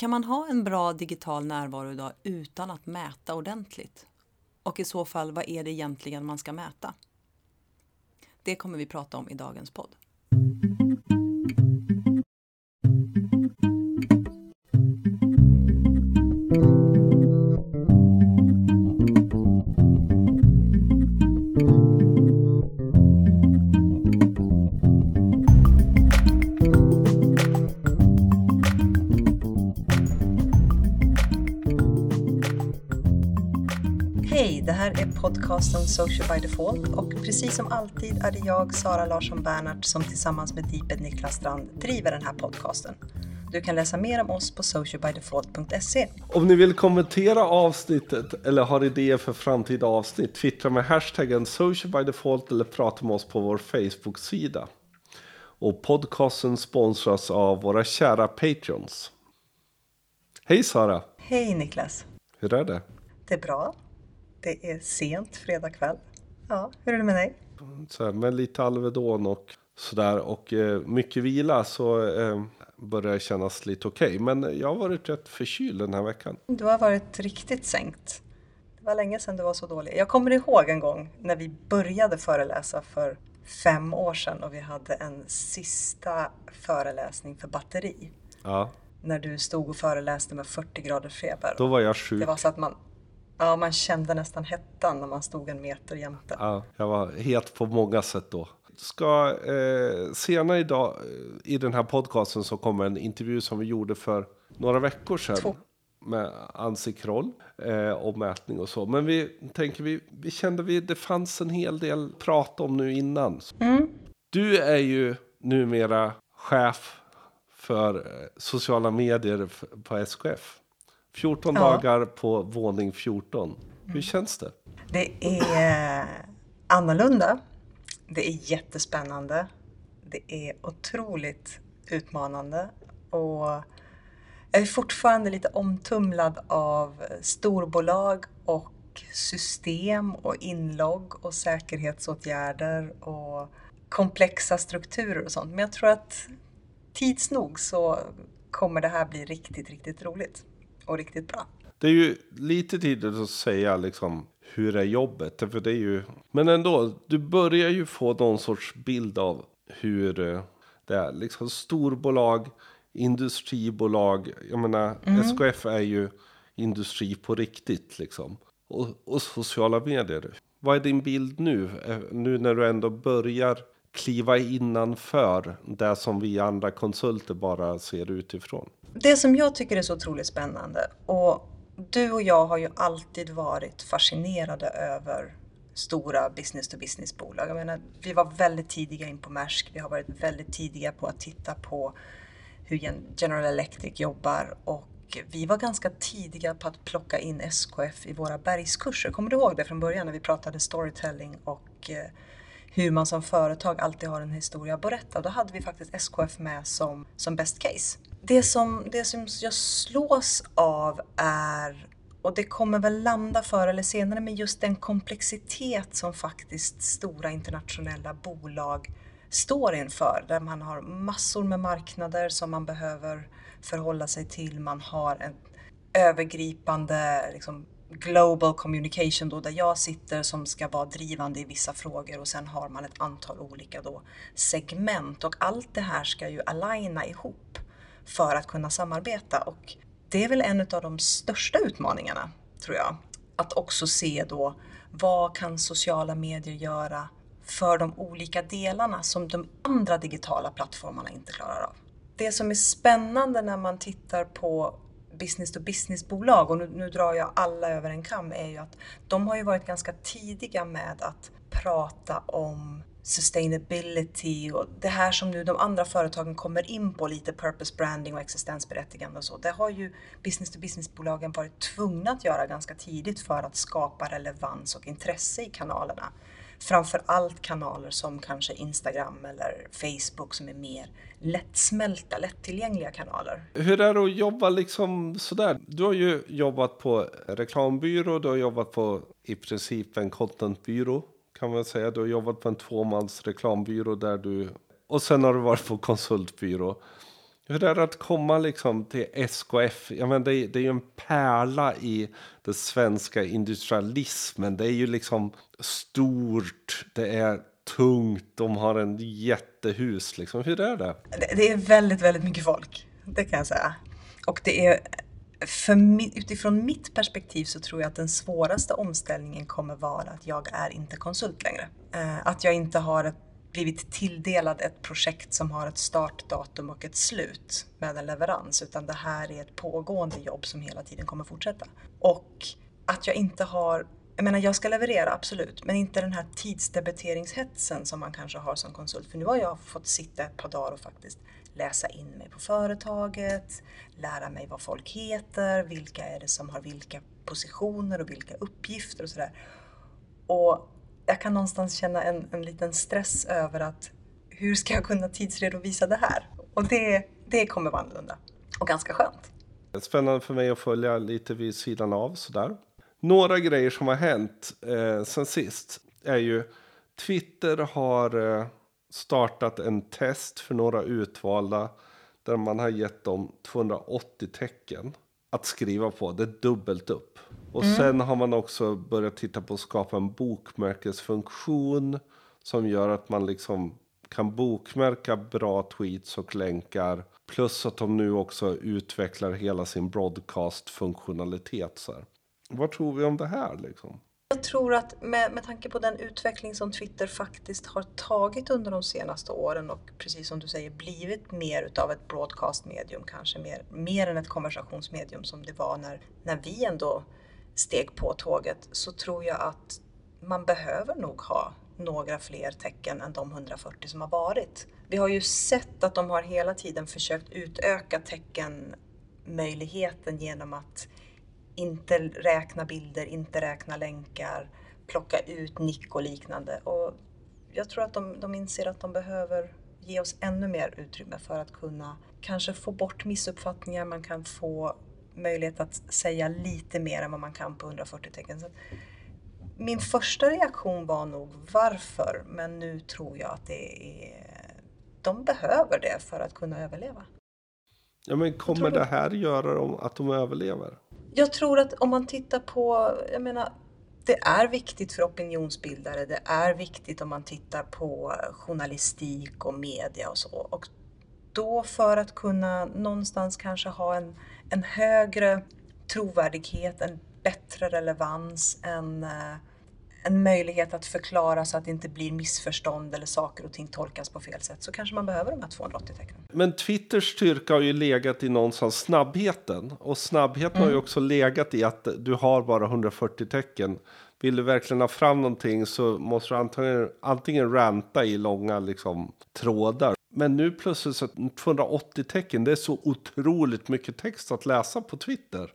Kan man ha en bra digital närvaro idag utan att mäta ordentligt? Och i så fall, vad är det egentligen man ska mäta? Det kommer vi prata om i dagens podd. Podcasten Social by Default och precis som alltid är det jag, Sara Larsson Bernhardt, som tillsammans med Deeped Niklas Strand driver den här podcasten. Du kan läsa mer om oss på socialbydefault.se. Om ni vill kommentera avsnittet eller har idéer för framtida avsnitt, twittra med hashtaggen socialbydefault eller prata med oss på vår Facebook-sida. Och podcasten sponsras av våra kära Patreons. Hej Sara! Hej Niklas! Hur är det? Det är bra. Det är sent fredag kväll. Ja, hur är det med dig? Så här, med lite Alvedon och sådär och eh, mycket vila så eh, börjar det kännas lite okej. Men jag har varit rätt förkyld den här veckan. Du har varit riktigt sänkt. Det var länge sedan du var så dålig. Jag kommer ihåg en gång när vi började föreläsa för fem år sedan och vi hade en sista föreläsning för batteri. Ja, När du stod och föreläste med 40 grader feber. då var jag sjuk. Det var så att man, ja, man kände nästan hettan när man stod en meter jämte. Ja, jag var het på många sätt då. Ska eh, senare idag eh, i den här podcasten så kommer en intervju som vi gjorde för några veckor sedan. Två. Med Ansi Kroll eh, och mätning och så. Men vi tänker vi, vi kände vi det fanns en hel del prat om nu innan. Mm. Du är ju numera chef för eh, sociala medier på SKF. 14 Ja. dagar på våning 14. Hur känns det? Det är annorlunda. Det är jättespännande. Det är otroligt utmanande. Och jag är fortfarande lite omtumlad av storbolag och system och inlogg och säkerhetsåtgärder och komplexa strukturer och sånt. Men jag tror att tids nog så kommer det här bli riktigt, riktigt roligt och riktigt bra. Det är ju lite tidigt att säga liksom hur är jobbet. För det är ju, men ändå, du börjar ju få någon sorts bild av hur eh, det är. Liksom storbolag, industribolag. Jag menar, SKF är ju industri på riktigt liksom. Och, och sociala medier. Vad är din bild nu? Eh, Nu när du ändå börjar kliva innanför det som vi andra konsulter bara ser utifrån. Det som jag tycker är så otroligt spännande och du och jag har ju alltid varit fascinerade över stora business to business bolag. Jag menar, vi var väldigt tidiga in på Maersk. Vi har varit väldigt tidiga på att titta på hur General Electric jobbar och vi var ganska tidiga på att plocka in SKF i våra bergskurser. Kommer du ihåg det från början när vi pratade storytelling och eh, hur man som företag alltid har en historia att berätta. Då hade vi faktiskt SKF med som, som best case. Det som, det som jag slås av är, och det kommer väl landa förr eller senare, med just den komplexitet som faktiskt stora internationella bolag står inför. Där man har massor med marknader som man behöver förhålla sig till. Man har en övergripande liksom, global communication då, där jag sitter som ska vara drivande i vissa frågor och sen har man ett antal olika då segment och allt det här ska ju aligna ihop för att kunna samarbeta och det är väl en av de största utmaningarna tror jag. Att också se då vad kan sociala medier göra för de olika delarna som de andra digitala plattformarna inte klarar av. Det som är spännande när man tittar på business to business-bolag och nu, nu drar jag alla över en kam är ju att de har ju varit ganska tidiga med att prata om sustainability och det här som nu de andra företagen kommer in på, lite purpose branding och existensberättigande och så. Det har ju business to business-bolagen varit tvungna att göra ganska tidigt för att skapa relevans och intresse i kanalerna. Framför allt kanaler som kanske Instagram eller Facebook som är mer lättsmälta, lättillgängliga kanaler. Hur är det att jobba liksom sådär? Du har ju jobbat på reklambyrå, du har jobbat på i princip en contentbyrå kan man säga. Du har jobbat på en tvåmans reklambyrå där du... Och sen har du varit på konsultbyrå. Hur är det att komma liksom till SKF? Jag menar, det, är, det är ju en pärla i den svenska industrialismen. Det är ju liksom stort, det är tungt, de har en jättehus. Liksom. Hur är det? Det är väldigt, väldigt mycket folk. Det kan jag säga. Och det är, för, utifrån mitt perspektiv så tror jag att den svåraste omställningen kommer vara att jag är inte konsult längre. Eh, att jag inte har ett blivit tilldelad ett projekt som har ett startdatum och ett slut med en leverans, utan det här är ett pågående jobb som hela tiden kommer fortsätta. Och att jag inte har jag menar, jag ska leverera, absolut, men inte den här tidsdebiteringshetsen som man kanske har som konsult. För nu har jag fått sitta ett par dagar och faktiskt läsa in mig på företaget, lära mig vad folk heter, vilka är det som har vilka positioner och vilka uppgifter och sådär. Och jag kan någonstans känna en, en liten stress över att hur ska jag kunna tidsredovisa det här? Och det, det kommer vara annorlunda och ganska skönt. Det är spännande för mig att följa lite vid sidan av sådär. Några grejer som har hänt eh, sen sist är ju Twitter har eh, startat en test för några utvalda där man har gett dem 280 tecken att skriva på. Det är dubbelt upp. Och mm. sen har man också börjat titta på att skapa en bokmärkesfunktion som gör att man liksom kan bokmärka bra tweets och länkar. Plus att de nu också utvecklar hela sin broadcast-funktionalitet. Vad tror vi om det här liksom? Jag tror att med, med tanke på den utveckling som Twitter faktiskt har tagit under de senaste åren och precis som du säger blivit mer utav ett broadcast-medium kanske mer, mer än ett konversationsmedium som det var när, när vi ändå steg på tåget så tror jag att man behöver nog ha några fler tecken än de 140 som har varit. Vi har ju sett att de har hela tiden försökt utöka teckenmöjligheten genom att inte räkna bilder, inte räkna länkar, plocka ut nick och liknande. Och jag tror att de, de inser att de behöver ge oss ännu mer utrymme för att kunna kanske få bort missuppfattningar, man kan få möjlighet att säga lite mer än vad man kan på 140 tecken. Så min första reaktion var nog varför, men nu tror jag att det är, de behöver det för att kunna överleva. Ja, men kommer det här göra dem att de överlever? Jag tror att om man tittar på, jag menar, det är viktigt för opinionsbildare, det är viktigt om man tittar på journalistik och media och så. Och då för att kunna någonstans kanske ha en, en högre trovärdighet, en bättre relevans, en, eh, en möjlighet att förklara så att det inte blir missförstånd eller saker och ting tolkas på fel sätt så kanske man behöver de här 280 tecknen. Men Twitters styrka har ju legat i någonstans snabbheten och snabbheten mm. har ju mm. också legat i att du har bara 140 tecken. Vill du verkligen ha fram någonting så måste du antingen, antingen ranta i långa liksom, trådar men nu plötsligt så 280 tecken, det är så otroligt mycket text att läsa på Twitter.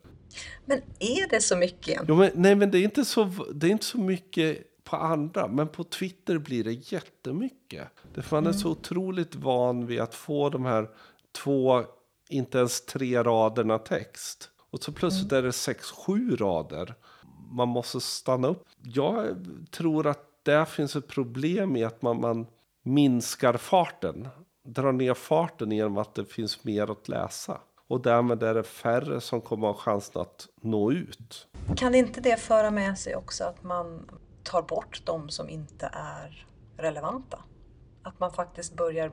Men är det så mycket? Jo, men, nej, men det är, inte så, det är inte så mycket på andra. Men på Twitter blir det jättemycket. Därför man mm. är så otroligt van vid att få de här två, inte ens tre raderna text. Och så plötsligt mm. är det sex, sju rader. Man måste stanna upp. Jag tror att där finns ett problem i att man, man minskar farten dra ner farten genom att det finns mer att läsa. Och därmed är det färre som kommer ha chansen att nå ut. Kan inte det föra med sig också att man tar bort de som inte är relevanta? Att man faktiskt börjar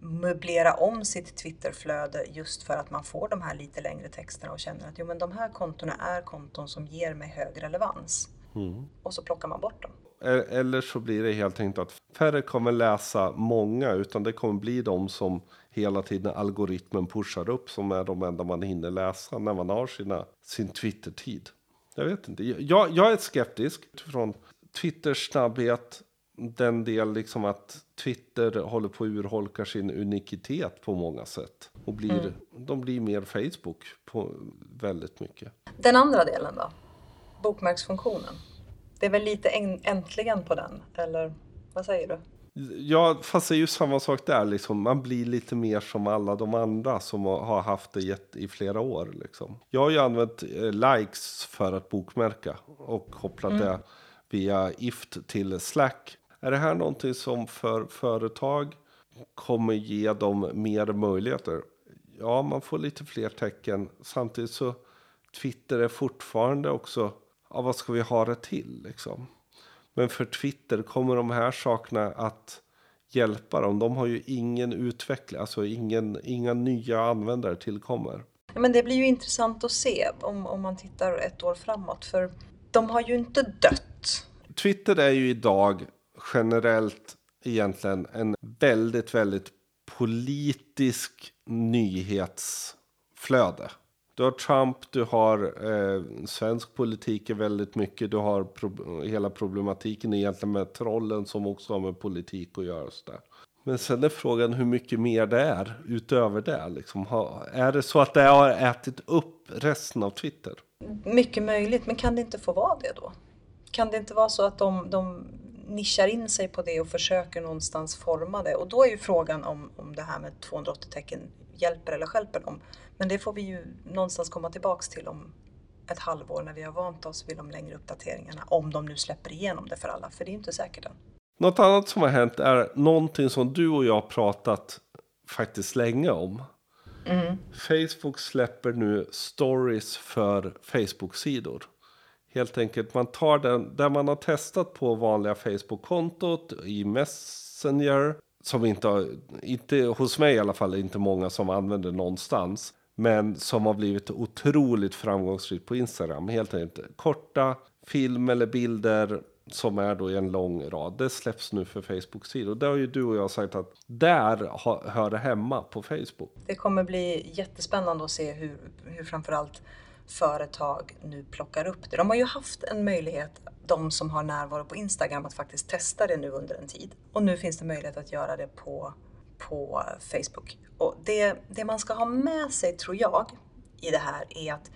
möblera om sitt Twitterflöde just för att man får de här lite längre texterna och känner att jo, men de här kontona är konton som ger mig hög relevans. Mm. Och så plockar man bort dem. Eller så blir det helt enkelt att färre kommer läsa många utan det kommer bli de som hela tiden algoritmen pushar upp som är de enda man hinner läsa när man har sina, sin Twitter-tid. Jag vet inte. Jag, jag är skeptisk från Twitters snabbhet. Den del liksom att Twitter håller på att urholka sin unikitet på många sätt. Och blir, mm. de blir mer Facebook på väldigt mycket. Den andra delen då? Bokmärksfunktionen? Det är väl lite äntligen på den, eller vad säger du? Ja, fast det är ju samma sak där. Liksom. Man blir lite mer som alla de andra som har haft det i flera år. Liksom. Jag har ju använt eh, likes för att bokmärka och kopplat mm. det via IFT till Slack. Är det här någonting som för företag kommer ge dem mer möjligheter? ja, man får lite fler tecken. Samtidigt så Twitter är fortfarande också, ja vad ska vi ha det till liksom? Men för Twitter kommer de här sakerna att hjälpa dem. De har ju ingen utveckling, alltså ingen, inga nya användare tillkommer. Men det blir ju intressant att se om, om man tittar ett år framåt. För de har ju inte dött. Twitter är ju idag generellt egentligen en väldigt, väldigt politisk nyhetsflöde. Du har Trump, du har eh, svensk politik är väldigt mycket. Du har pro hela problematiken egentligen med trollen som också har med politik att göra. Så där. Men sen är frågan hur mycket mer det är utöver det. Liksom, ha, är det så att det har ätit upp resten av Twitter? Mycket möjligt, men kan det inte få vara det då? Kan det inte vara så att de, de nischar in sig på det och försöker någonstans forma det? Och då är ju frågan om, om det här med 280 tecken hjälper eller skälper dem. Men det får vi ju någonstans komma tillbaks till om ett halvår när vi har vant oss vid de längre uppdateringarna. Om de nu släpper igenom det för alla, för det är ju inte säkert än. Något annat som har hänt är någonting som du och jag pratat faktiskt länge om. Mm. Facebook släpper nu stories för Facebook-sidor. Helt enkelt, man tar den där man har testat på vanliga Facebook-kontot i Messenger. Som inte, har, inte hos mig i alla fall, inte många som använder någonstans. Men som har blivit otroligt framgångsrikt på Instagram. Helt enkelt korta film eller bilder som är då i en lång rad. Det släpps nu för Facebook-sidor. Det har ju du och jag sagt att där hör det hemma på Facebook. Det kommer bli jättespännande att se hur, hur framförallt företag nu plockar upp det. De har ju haft en möjlighet, de som har närvaro på Instagram, att faktiskt testa det nu under en tid. Och nu finns det möjlighet att göra det på, på Facebook. Och det, det man ska ha med sig, tror jag, i det här är att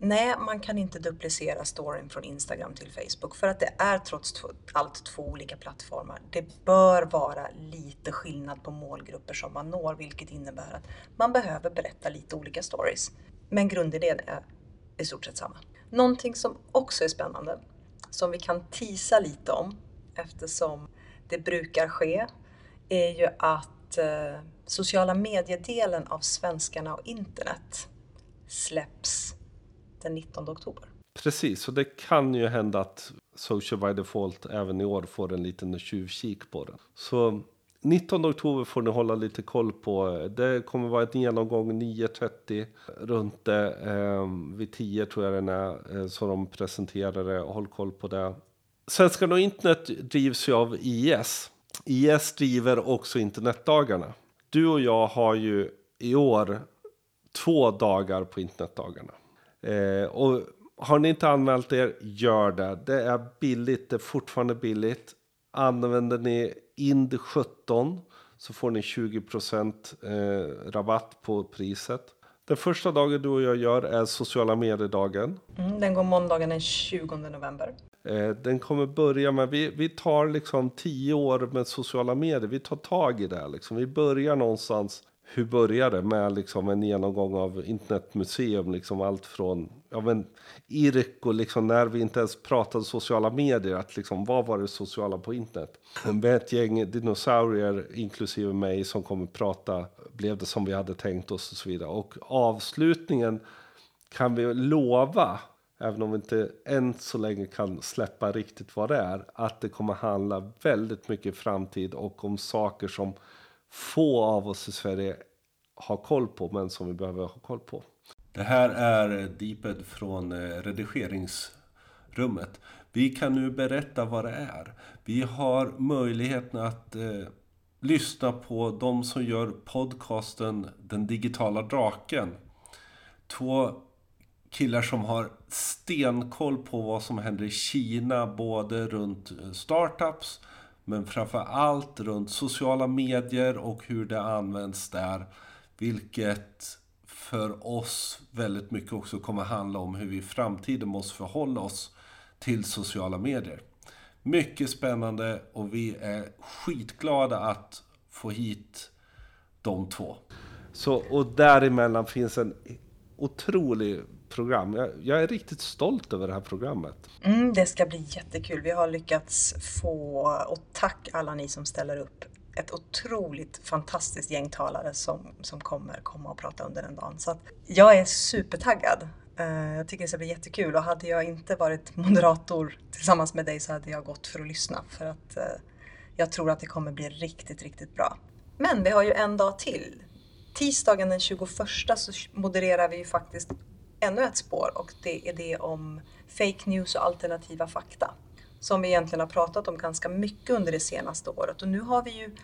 Nej, man kan inte duplicera storyn från Instagram till Facebook för att det är trots allt två olika plattformar. Det bör vara lite skillnad på målgrupper som man når, vilket innebär att man behöver berätta lite olika stories. Men grundidén är i stort sett samma. Någonting som också är spännande, som vi kan tisa lite om eftersom det brukar ske, är ju att eh, sociala mediedelen av Svenskarna och internet släpps den 19 oktober. Precis, och det kan ju hända att Social by Default även i år får en liten tjuvkik på den. Så 19 oktober får ni hålla lite koll på. Det kommer vara en genomgång 9.30 runt det. Eh, vid 10 tror jag den är, eh, så de presenterar det. Håll koll på det. Svenskarna och internet drivs ju av IS. IS driver också internetdagarna. Du och jag har ju i år två dagar på internetdagarna. Eh, och har ni inte anmält er, gör det. Det är billigt, det är fortfarande billigt. Använder ni IND17 så får ni 20% eh, rabatt på priset. Den första dagen du och jag gör är sociala medier-dagen. Mm, den går måndagen den 20 november. Eh, den kommer börja med, vi, vi tar liksom tio år med sociala medier, vi tar tag i det. Liksom. Vi börjar någonstans hur började det med liksom en genomgång av internetmuseum? Liksom allt från ja, men, IRK och liksom när vi inte ens pratade sociala medier. Att liksom, vad var det sociala på internet? Med ett gäng dinosaurier, inklusive mig, som kommer prata. Blev det som vi hade tänkt oss och så vidare. Och avslutningen kan vi lova även om vi inte än så länge kan släppa riktigt vad det är, att det kommer handla väldigt mycket framtid och om saker som få av oss i Sverige har koll på, men som vi behöver ha koll på. Det här är Deeped från eh, redigeringsrummet. Vi kan nu berätta vad det är. Vi har möjligheten att eh, lyssna på de som gör podcasten Den digitala draken. Två killar som har stenkoll på vad som händer i Kina, både runt eh, startups men framför allt runt sociala medier och hur det används där. Vilket för oss väldigt mycket också kommer handla om hur vi i framtiden måste förhålla oss till sociala medier. Mycket spännande och vi är skitglada att få hit de två. Så, och däremellan finns en otrolig program. Jag, jag, är riktigt stolt över det här programmet. Mm, det ska bli jättekul. Vi har lyckats få, och tack alla ni som ställer upp, ett otroligt fantastiskt gäng talare som, som kommer komma och prata under den dagen. Så att jag är supertaggad. Eh, jag tycker det ska bli jättekul och hade jag inte varit moderator tillsammans med dig så hade jag gått för att lyssna för att eh, jag tror att det kommer bli riktigt, riktigt bra. Men vi har ju en dag till. Tisdagen den 21 så modererar vi ju faktiskt ännu ett spår och det är det om fake news och alternativa fakta som vi egentligen har pratat om ganska mycket under det senaste året. Och nu har vi ju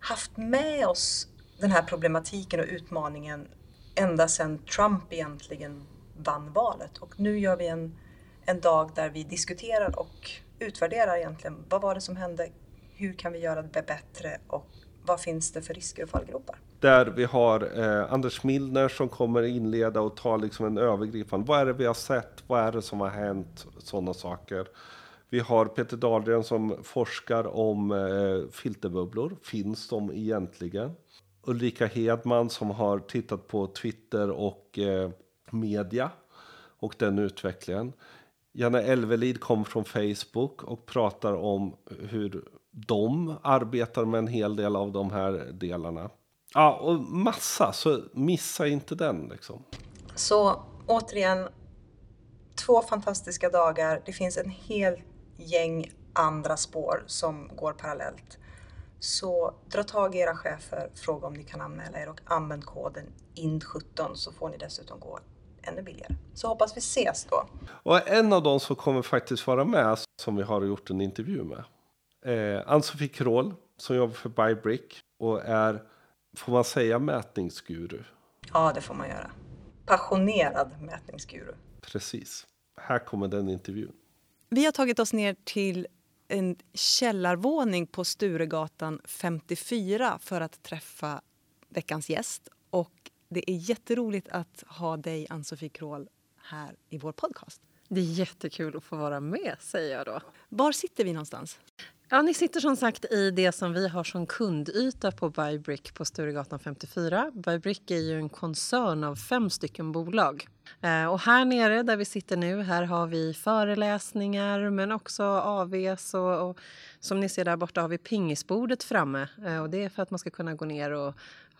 haft med oss den här problematiken och utmaningen ända sedan Trump egentligen vann valet. Och nu gör vi en, en dag där vi diskuterar och utvärderar egentligen vad var det som hände, hur kan vi göra det bättre och vad finns det för risker och fallgropar? Där vi har eh, Anders Milner som kommer inleda och ta liksom en övergripande. Vad är det vi har sett? Vad är det som har hänt? Sådana saker. Vi har Peter Dahlgren som forskar om eh, filterbubblor. Finns de egentligen? Ulrika Hedman som har tittat på Twitter och eh, media och den utvecklingen. Janne Elvelid kom från Facebook och pratar om hur de arbetar med en hel del av de här delarna. Ja, och massa, så missa inte den liksom. Så återigen, två fantastiska dagar. Det finns en hel gäng andra spår som går parallellt. Så dra tag i era chefer, fråga om ni kan anmäla er och använd koden IND17 så får ni dessutom gå ännu billigare. Så hoppas vi ses då. Och en av dem som kommer faktiskt vara med som vi har gjort en intervju med. Eh, Ann-Sofie Kroll som jobbar för Bybrick och är, får man säga mätningsguru? Ja, det får man göra. Passionerad mätningsguru. Precis. Här kommer den intervjun. Vi har tagit oss ner till en källarvåning på Sturegatan 54 för att träffa veckans gäst. Och det är jätteroligt att ha dig, Ann-Sofie Krål, här i vår podcast. Det är jättekul att få vara med, säger jag då. Var sitter vi någonstans? Ja, ni sitter som sagt i det som vi har som kundyta på Bybrick på Sturegatan 54. Bybrick är ju en koncern av fem stycken bolag. Eh, och här nere där vi sitter nu, här har vi föreläsningar men också AVs och, och som ni ser där borta har vi pingisbordet framme. Eh, och det är för att man ska kunna gå ner och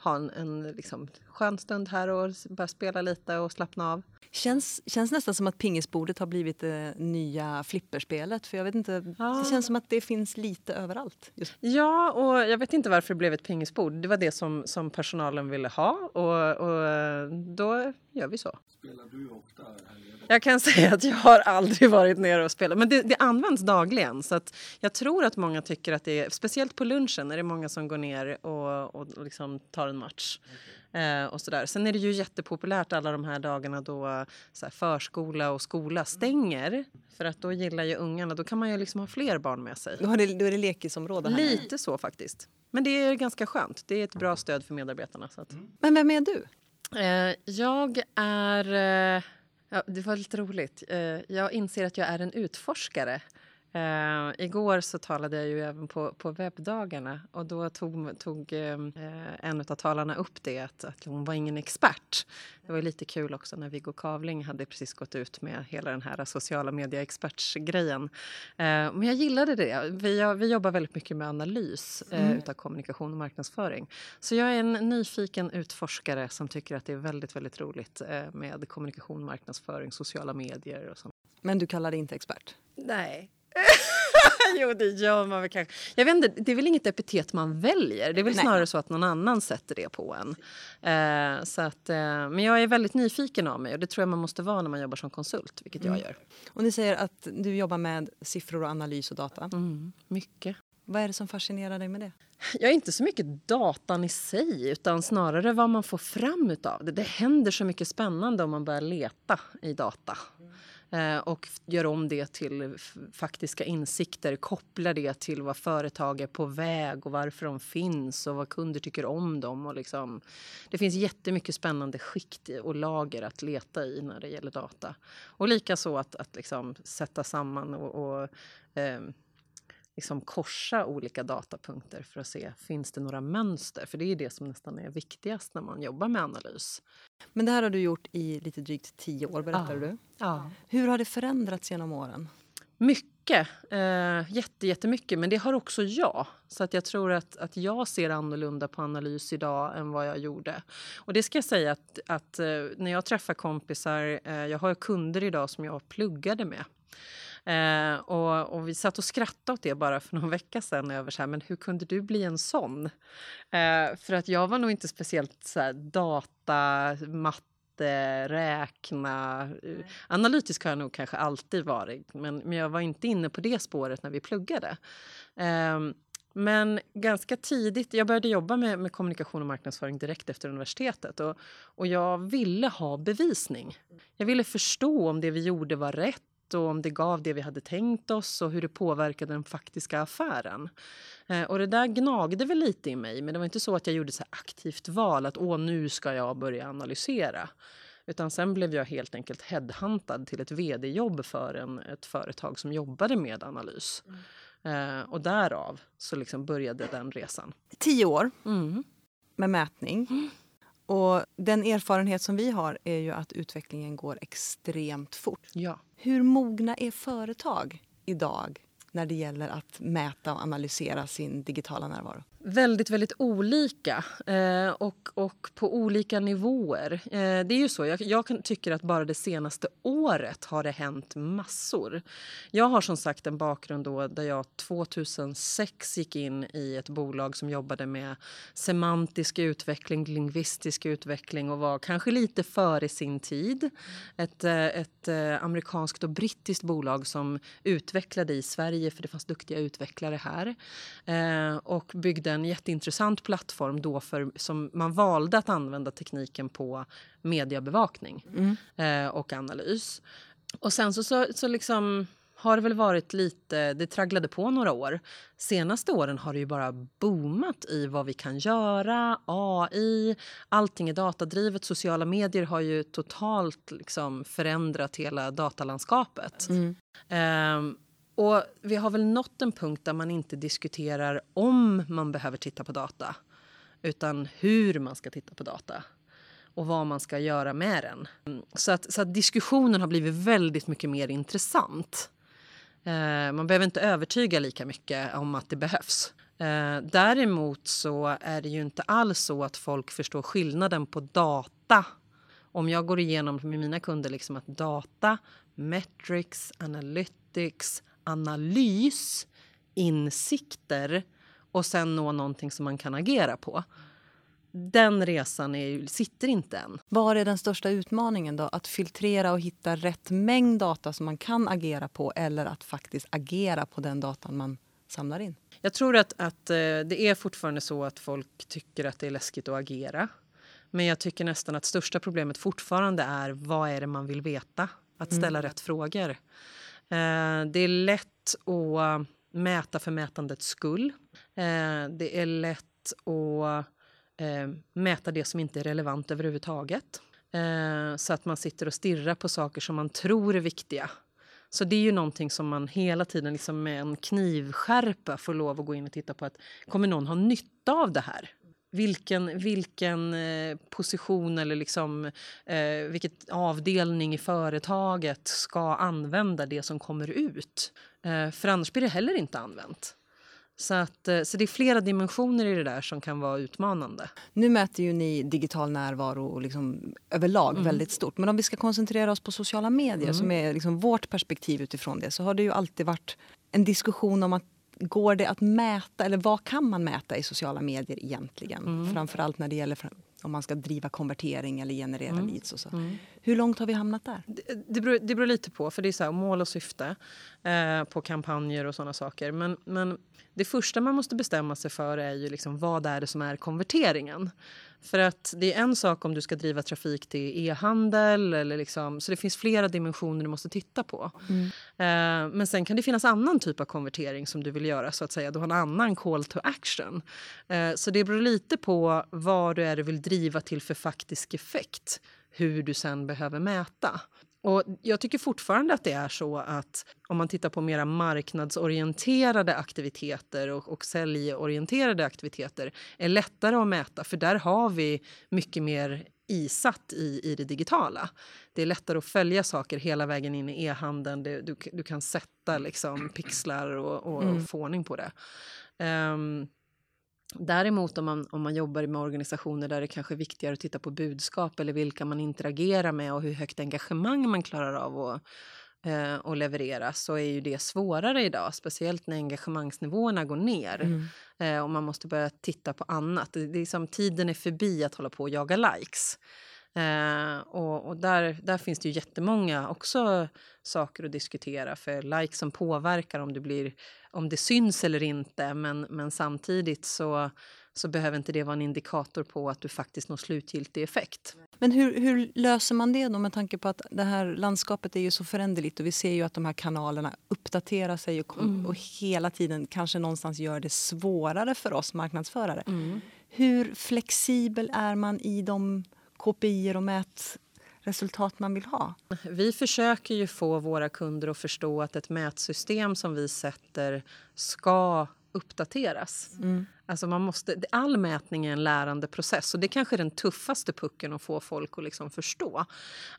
ha en, en liksom, skön stund här och bara spela lite och slappna av. Känns, känns nästan som att pingisbordet har blivit det nya flipperspelet. För jag vet inte, ja. Det känns som att det finns lite överallt. Just. Ja, och jag vet inte varför det blev ett pingisbord. Det var det som, som personalen ville ha och, och då gör vi så. Spelar du ofta här? Jag kan säga att jag har aldrig varit nere och spelat. Men det, det, används dagligen. Så att jag tror att många tycker att det är, speciellt på lunchen, är det många som går ner och, och liksom tar en match. Okay. Eh, och sådär. Sen är det ju jättepopulärt alla de här dagarna då så förskola och skola stänger. För att då gillar ju ungarna, då kan man ju liksom ha fler barn med sig. Då, har det, då är det lekisområde här. Lite så faktiskt. Men det är ganska skönt. Det är ett bra stöd för medarbetarna. Så att. Men vem är du? Eh, jag är... Eh, ja, det var lite roligt. Eh, jag inser att jag är en utforskare. Uh, igår så talade jag ju även på, på webbdagarna och då tog, tog uh, en av talarna upp det att, att hon var ingen expert. Det var lite kul också när Viggo Kavling hade precis gått ut med hela den här sociala medieexpertsgrejen. Uh, men jag gillade det. Vi, vi jobbar väldigt mycket med analys mm. utav kommunikation och marknadsföring. Så jag är en nyfiken utforskare som tycker att det är väldigt, väldigt roligt med kommunikation, marknadsföring, sociala medier och sånt. Men du kallar dig inte expert? Nej, jo, det gör man väl kanske. Jag vet inte, det är väl inget epitet man väljer. Det är väl Nej. snarare så att någon annan sätter det på en. Eh, så att, eh, men jag är väldigt nyfiken av mig och det tror jag man måste vara när man jobbar som konsult, vilket mm. jag gör. Och ni säger att du jobbar med siffror och analys och data. Mm, mycket. Vad är det som fascinerar dig med det? Jag är inte så mycket datan i sig, utan snarare vad man får fram utav det. Det händer så mycket spännande om man börjar leta i data. Mm. Eh, och gör om det till faktiska insikter, kopplar det till vad företag är på väg och varför de finns och vad kunder tycker om dem. Och liksom, det finns jättemycket spännande skikt och lager att leta i när det gäller data. Och likaså att, att liksom sätta samman och, och eh, liksom korsa olika datapunkter för att se finns det några mönster. För det är det som nästan är viktigast när man jobbar med analys. Men det här har du gjort i lite drygt tio år, berättar ja. du. Ja. Hur har det förändrats genom åren? Mycket. Eh, jätte, jättemycket. Men det har också jag. Så att jag tror att, att jag ser annorlunda på analys idag än vad jag gjorde. Och det ska jag säga att, att eh, när jag träffar kompisar, eh, jag har kunder idag som jag pluggade med. Eh, och, och, vi satt och skrattade åt det bara för någon vecka sedan över så här, men hur kunde du bli en sån? Eh, för att jag var nog inte speciellt så här, data, matte, räkna. Eh, analytisk har jag nog kanske alltid varit, men, men jag var inte inne på det spåret när vi pluggade. Eh, men ganska tidigt, jag började jobba med, med, kommunikation och marknadsföring direkt efter universitetet och, och jag ville ha bevisning. Jag ville förstå om det vi gjorde var rätt och om det gav det vi hade tänkt oss och hur det påverkade den faktiska affären. Eh, och det där gnagde väl lite i mig, men det var inte så att jag gjorde så aktivt val att åh, nu ska jag börja analysera. Utan sen blev jag helt enkelt headhuntad till ett vd-jobb för en, ett företag som jobbade med analys. Mm. Eh, och därav så liksom började den resan. Tio år mm. med mätning. Mm. Och den erfarenhet som vi har är ju att utvecklingen går extremt fort. Ja. Hur mogna är företag idag när det gäller att mäta och analysera sin digitala närvaro? Väldigt, väldigt olika eh, och, och på olika nivåer. Eh, det är ju så, jag, jag tycker att bara det senaste året har det hänt massor. Jag har som sagt en bakgrund då där jag 2006 gick in i ett bolag som jobbade med semantisk utveckling, lingvistisk utveckling och var kanske lite före sin tid. Ett, eh, ett eh, amerikanskt och brittiskt bolag som utvecklade i Sverige för det fanns duktiga utvecklare här eh, och byggde en jätteintressant plattform då för, som man valde att använda tekniken på mediebevakning mm. eh, och analys. Och sen så, så, så liksom har det väl varit lite, det tragglade på några år. Senaste åren har det ju bara boomat i vad vi kan göra, AI, allting är datadrivet. Sociala medier har ju totalt liksom förändrat hela datalandskapet. Mm. Um, och vi har väl nått en punkt där man inte diskuterar om man behöver titta på data utan hur man ska titta på data och vad man ska göra med den. Så att, så att diskussionen har blivit väldigt mycket mer intressant. Eh, man behöver inte övertyga lika mycket om att det behövs. Eh, däremot så är det ju inte alls så att folk förstår skillnaden på data. Om jag går igenom med mina kunder liksom att data, metrics, analytics, analys, insikter och sen nå någonting som man kan agera på. Den resan är, sitter inte än. Var är den största utmaningen? då? Att filtrera och hitta rätt mängd data som man kan agera på eller att faktiskt agera på den datan man samlar in? Jag tror att, att eh, det är fortfarande så att folk tycker att det är läskigt att agera. Men jag tycker nästan att största problemet fortfarande är vad är det man vill veta? Att ställa mm. rätt frågor. Eh, det är lätt att mäta för mätandets skull. Eh, det är lätt att eh, mäta det som inte är relevant överhuvudtaget. Så att man sitter och stirrar på saker som man tror är viktiga. Så det är ju någonting som man hela tiden liksom med en knivskärpa får lov att gå in och titta på. att Kommer någon ha nytta av det här? Vilken, vilken eh, position eller liksom, eh, vilket avdelning i företaget ska använda det som kommer ut. Eh, för annars blir det heller inte använt. Så, att, eh, så det är flera dimensioner i det där som kan vara utmanande. Nu mäter ju ni digital närvaro liksom överlag mm. väldigt stort. Men om vi ska koncentrera oss på sociala medier mm. som är liksom vårt perspektiv utifrån det så har det ju alltid varit en diskussion om att går det att mäta, eller vad kan man mäta i sociala medier egentligen? Mm. Framförallt när det gäller om man ska driva konvertering eller generera mm. leads. Och så. Mm. Hur långt har vi hamnat där? Det, det, beror, det beror lite på, för det är så här, mål och syfte eh, på kampanjer och sådana saker. Men, men det första man måste bestämma sig för är ju liksom, vad är det som är konverteringen. För att det är en sak om du ska driva trafik till e-handel. Eller liksom, så det finns flera dimensioner du måste titta på. Mm. Eh, men sen kan det finnas annan typ av konvertering som du vill göra. så att säga. Du har en annan call to action. Eh, så det beror lite på vad du är du vill driva till för faktisk effekt. Hur du sen behöver mäta. Och jag tycker fortfarande att det är så att om man tittar på mera marknadsorienterade aktiviteter och, och säljorienterade aktiviteter är lättare att mäta för där har vi mycket mer isatt i, i det digitala. Det är lättare att följa saker hela vägen in i e-handeln. Du, du kan sätta liksom pixlar och, och mm. få ordning på det. Um, Däremot om man, om man jobbar med organisationer där det kanske är viktigare att titta på budskap eller vilka man interagerar med och hur högt engagemang man klarar av att eh, och leverera så är ju det svårare idag, speciellt när engagemangsnivåerna går ner mm. eh, och man måste börja titta på annat. Det, det är som, tiden är förbi att hålla på och jaga likes. Eh, och, och där, där finns det ju jättemånga också saker att diskutera för likes som påverkar om det, blir, om det syns eller inte men, men samtidigt så så behöver inte det vara en indikator på att du faktiskt når slutgiltig effekt. Men hur, hur, löser man det då med tanke på att det här landskapet är ju så föränderligt och vi ser ju att de här kanalerna uppdaterar sig och, mm. och hela tiden kanske någonstans gör det svårare för oss marknadsförare. Mm. Hur flexibel är man i de KPI och mätresultat man vill ha? Vi försöker ju få våra kunder att förstå att ett mätsystem som vi sätter ska uppdateras. Mm. Alltså man måste, all mätning är en lärande process och det är kanske är den tuffaste pucken att få folk att liksom förstå.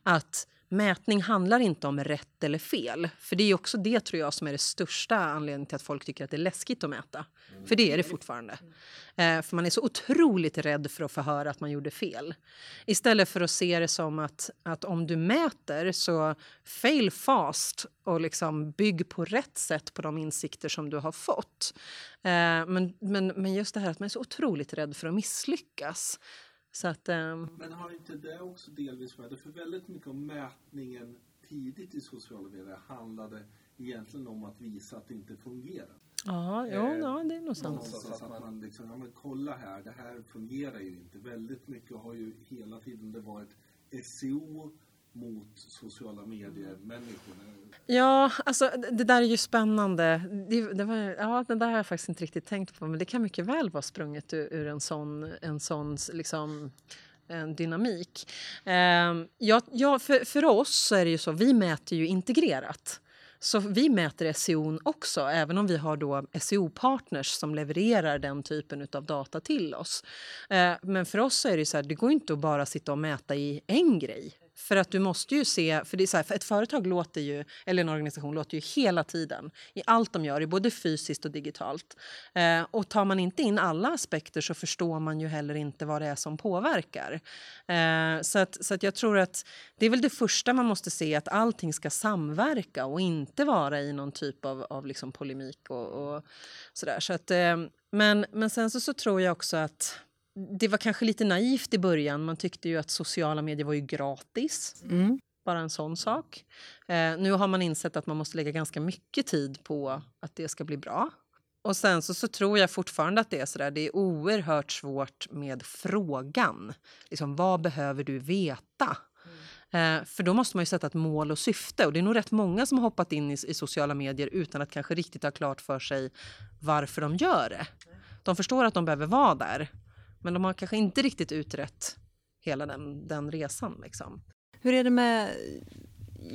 Att mätning handlar inte om rätt eller fel. För det är också det tror jag som är det största anledningen till att folk tycker att det är läskigt att mäta. För det är det fortfarande. Eh, för man är så otroligt rädd för att få höra att man gjorde fel. Istället för att se det som att, att om du mäter så fail fast och liksom bygg på rätt sätt på de insikter som du har fått. Eh, men, men, men just det här att man är så otroligt rädd för att misslyckas. Så att, um... Men har inte det också delvis med det? För väldigt mycket av mätningen tidigt i sociala medier handlade egentligen om att visa att det inte fungerar. Ja, eh, ja det är nog sant. att man liksom, ja men kolla här, det här fungerar ju inte. Väldigt mycket har ju hela tiden det varit SEO mot sociala medier-människorna? Ja, alltså det där är ju spännande. Det, det, var, ja, det där har jag faktiskt inte riktigt tänkt på, men det kan mycket väl vara sprunget ur, ur en sån, en sån liksom, en dynamik. Eh, ja, ja, för, för oss så är det ju så, vi mäter ju integrerat. Så vi mäter SEO också, även om vi har då SEO-partners som levererar den typen av data till oss. Ehm, men för oss är det så här, det går inte att bara sitta och mäta i en grej. För att du måste ju se, för det är så här, för ett företag låter ju, eller en organisation låter ju hela tiden i allt de gör, i både fysiskt och digitalt. Eh, och tar man inte in alla aspekter så förstår man ju heller inte vad det är som påverkar. Eh, så att, så att jag tror att det är väl det första man måste se, att allting ska samverka och inte vara i någon typ av, av liksom polemik och, och sådär. Så att, eh, men, men sen så, så tror jag också att det var kanske lite naivt i början. Man tyckte ju att sociala medier var ju gratis. Mm. Bara en sån sak. Eh, nu har man insett att man måste lägga ganska mycket tid på att det ska bli bra. Och sen så, så tror jag fortfarande att det är sådär. Det är oerhört svårt med frågan. Liksom, vad behöver du veta? Mm. Eh, för då måste man ju sätta ett mål och syfte. Och det är nog rätt många som har hoppat in i, i sociala medier utan att kanske riktigt ha klart för sig varför de gör det. De förstår att de behöver vara där, men de har kanske inte riktigt utrett hela den, den resan. Liksom. Hur är det med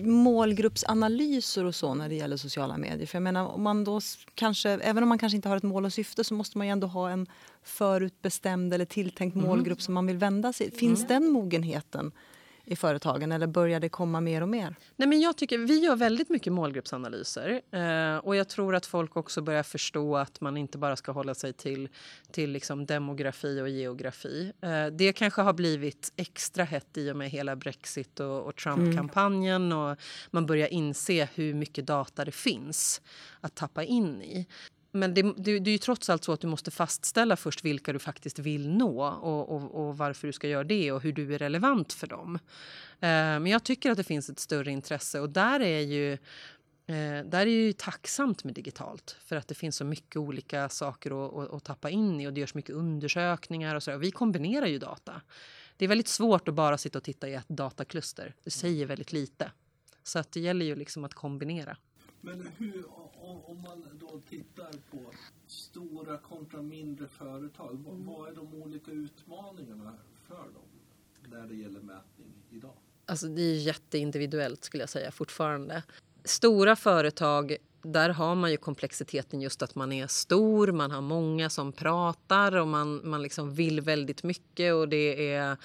målgruppsanalyser och så när det gäller sociala medier? För jag menar, om man då kanske, även om man kanske inte har ett mål och syfte så måste man ju ändå ha en förutbestämd eller tilltänkt mm. målgrupp som man vill vända sig Finns mm. den mogenheten i företagen eller börjar det komma mer och mer? Nej, men jag tycker, vi gör väldigt mycket målgruppsanalyser eh, och jag tror att folk också börjar förstå att man inte bara ska hålla sig till, till liksom demografi och geografi. Eh, det kanske har blivit extra hett i och med hela Brexit och, och Trump-kampanjen mm. och man börjar inse hur mycket data det finns att tappa in i. Men det, det, det, är ju trots allt så att du måste fastställa först vilka du faktiskt vill nå och, och, och varför du ska göra det och hur du är relevant för dem. Eh, men jag tycker att det finns ett större intresse och där är ju eh, där är det ju tacksamt med digitalt för att det finns så mycket olika saker att, att, att tappa in i och det görs mycket undersökningar och så. Och vi kombinerar ju data. Det är väldigt svårt att bara sitta och titta i ett datakluster. Det säger väldigt lite. Så att det gäller ju liksom att kombinera. Men hur, om man då tittar på stora kontra mindre företag, mm. vad är de olika utmaningarna för dem när det gäller mätning idag? Alltså det är jätteindividuellt skulle jag säga fortfarande. Stora företag, där har man ju komplexiteten just att man är stor, man har många som pratar och man, man liksom vill väldigt mycket och det är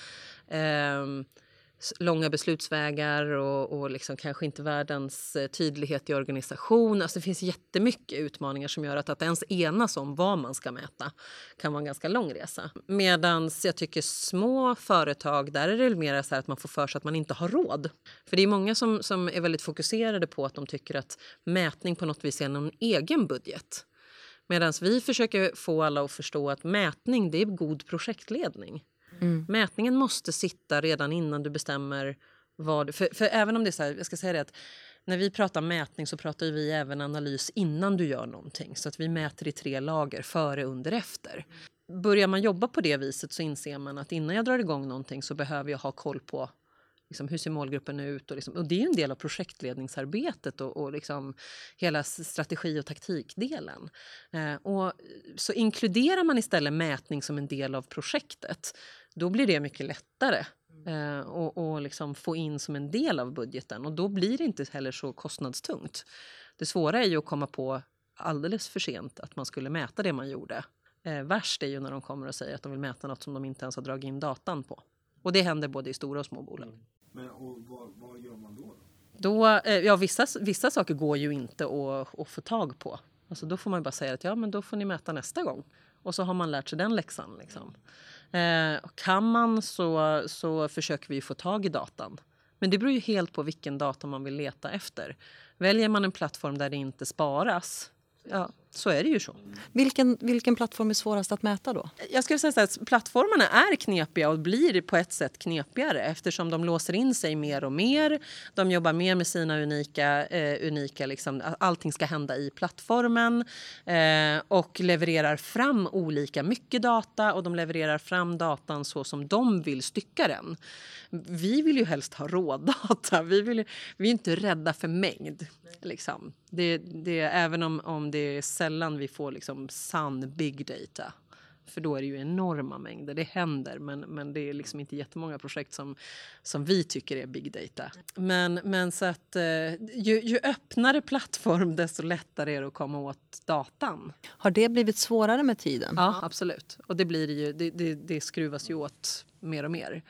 Eh, långa beslutsvägar och, och liksom kanske inte världens eh, tydlighet i organisation. Alltså det finns jättemycket utmaningar som gör att, att ens enas om vad man ska mäta kan vara en ganska lång resa. Medan jag tycker små företag, där är det mer så att man får för sig att man inte har råd. För det är många som, som är väldigt fokuserade på att de tycker att mätning på något vis är någon egen budget. Medan vi försöker få alla att förstå att mätning det är god projektledning. Mm. Mätningen måste sitta redan innan du bestämmer vad... För, för även om det är så här, jag ska säga det att när vi pratar mätning så pratar vi även analys innan du gör någonting. Så att vi mäter i tre lager, före, under, efter. Börjar man jobba på det viset så inser man att innan jag drar igång någonting så behöver jag ha koll på liksom, hur ser målgruppen ut? Och, liksom, och det är en del av projektledningsarbetet och, och liksom, hela strategi och taktikdelen. Eh, och, så inkluderar man istället mätning som en del av projektet då blir det mycket lättare eh, och, och liksom få in som en del av budgeten. Och då blir det inte heller så kostnadstungt. Det svåra är ju att komma på alldeles för sent att man skulle mäta det man gjorde. Eh, värst är ju när de kommer och säger att de vill mäta något som de inte ens har dragit in datan på. Och det händer både i stora och små bolag. Men och vad, vad, gör man då? då eh, ja, vissa, vissa saker går ju inte att, att få tag på. Alltså då får man bara säga att ja, men då får ni mäta nästa gång. Och så har man lärt sig den läxan. Liksom. Eh, kan man så, så försöker vi få tag i datan. Men det beror ju helt på vilken data man vill leta efter. Väljer man en plattform där det inte sparas, ja, så är det ju så. Vilken, vilken plattform är svårast att mäta då? Jag skulle säga att plattformarna är knepiga och blir på ett sätt knepigare eftersom de låser in sig mer och mer. De jobbar mer med sina unika, eh, unika liksom, allting ska hända i plattformen eh, och levererar fram olika mycket data och de levererar fram datan så som de vill stycka den. Vi vill ju helst ha rådata. Vi, vill, vi är inte rädda för mängd. Liksom. Det, det, även om, om det är sällan vi får liksom sann big data. För då är det ju enorma mängder. Det händer, men, men det är liksom inte jättemånga projekt som, som vi tycker är big data. Men, men så att eh, ju, ju öppnare plattform, desto lättare är det att komma åt datan. Har det blivit svårare med tiden? Ja, absolut. Och det, blir ju, det, det, det skruvas ju åt mer och mer.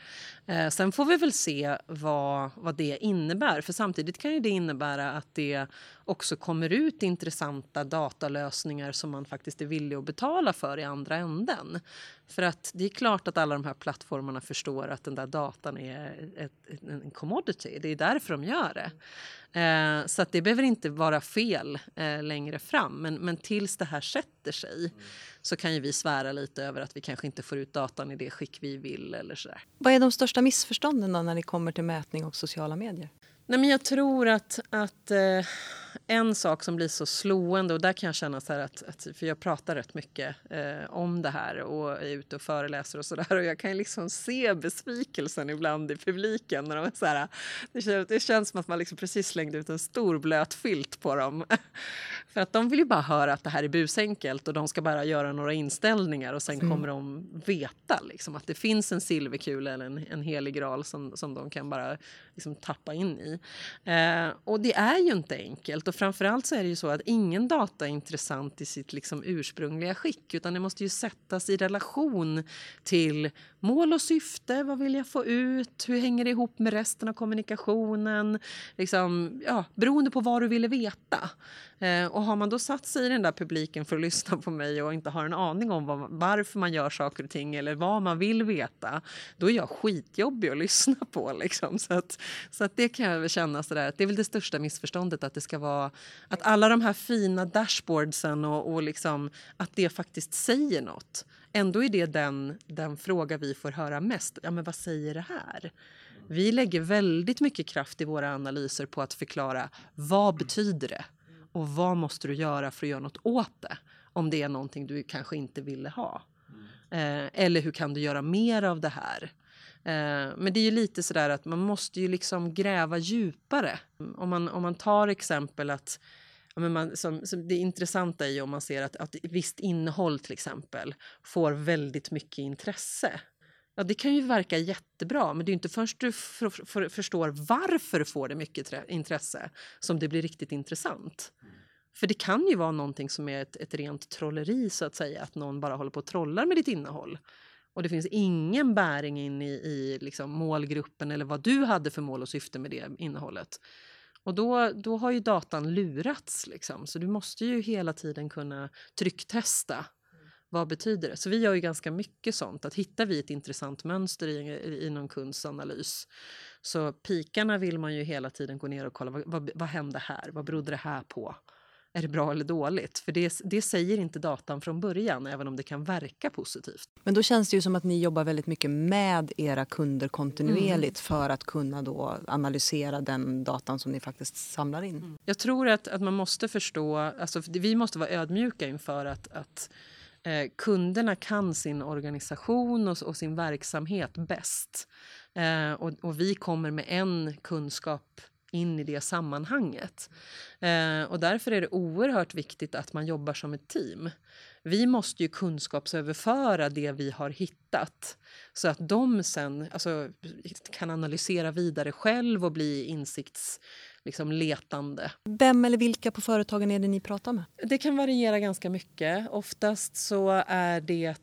Eh, sen får vi väl se vad, vad det innebär. För samtidigt kan ju det innebära att det också kommer ut intressanta datalösningar som man faktiskt är villig att betala för i andra änden. För att det är klart att alla de här plattformarna förstår att den där datan är ett, en commodity. Det är därför de gör det. Eh, så att det behöver inte vara fel eh, längre fram. Men, men tills det här sätter sig mm så kan ju vi svära lite över att vi kanske inte får ut datan i det skick vi vill. eller så där. Vad är de största missförstånden då när det kommer till mätning och sociala medier? Nej, men jag tror att, att eh, en sak som blir så slående och där kan jag känna så här att, att för jag pratar rätt mycket eh, om det här och är ute och föreläser och så där och jag kan liksom se besvikelsen ibland i publiken när de är så här. Det känns, det känns som att man liksom precis slängde ut en stor blöt filt på dem. för att de vill ju bara höra att det här är busenkelt och de ska bara göra några inställningar och sen mm. kommer de veta liksom att det finns en silverkula eller en, en helig graal som, som de kan bara liksom tappa in i. Eh, och det är ju inte enkelt och framförallt så är det ju så att ingen data är intressant i sitt liksom ursprungliga skick utan det måste ju sättas i relation till mål och syfte. Vad vill jag få ut? Hur hänger det ihop med resten av kommunikationen? Liksom, ja, beroende på vad du ville veta. Eh, och har man då satt sig i den där publiken för att lyssna på mig och inte har en aning om vad, varför man gör saker och ting eller vad man vill veta, då är jag skitjobbig att lyssna på. Liksom. Så, att, så att det kan jag väl känna sådär, att det är väl det största missförståndet att det ska vara att alla de här fina dashboardsen och, och liksom, att det faktiskt säger något. Ändå är det den, den fråga vi får höra mest. Ja, men vad säger det här? Vi lägger väldigt mycket kraft i våra analyser på att förklara vad betyder det och vad måste du göra för att göra något åt det om det är någonting du kanske inte ville ha. Eh, eller hur kan du göra mer av det här? Eh, men det är ju lite sådär att man måste ju liksom gräva djupare. Om man, om man tar exempel att ja, men man, som, som det intressanta är ju om man ser att, att visst innehåll till exempel får väldigt mycket intresse. Ja, det kan ju verka jättebra, men det är inte först du för, för, förstår varför får det mycket intresse som det blir riktigt intressant. För det kan ju vara någonting som är ett, ett rent trolleri så att säga, att någon bara håller på och trollar med ditt innehåll. och det finns ingen bäring in i, i liksom målgruppen eller vad du hade för mål och syfte med det innehållet. Och då, då har ju datan lurats. Liksom. Så du måste ju hela tiden kunna trycktesta. Vad betyder det? Så vi gör ju ganska mycket sånt. Att hittar vi ett intressant mönster i, i någon kunds analys så pikarna vill man ju hela tiden gå ner och kolla vad, vad, vad hände här? Vad berodde det här på? Är det bra eller dåligt? För det, det säger inte datan från början, även om det kan verka positivt. Men då känns det ju som att ni jobbar väldigt mycket med era kunder kontinuerligt mm. för att kunna då analysera den datan som ni faktiskt samlar in. Mm. Jag tror att, att man måste förstå, alltså vi måste vara ödmjuka inför att, att eh, kunderna kan sin organisation och, och sin verksamhet bäst. Eh, och, och vi kommer med en kunskap in i det sammanhanget. Eh, och därför är det oerhört viktigt att man jobbar som ett team. Vi måste ju kunskapsöverföra det vi har hittat så att de sen alltså, kan analysera vidare själv och bli insikts liksom letande. Vem eller vilka på företagen är det ni pratar med? Det kan variera ganska mycket. Oftast så är det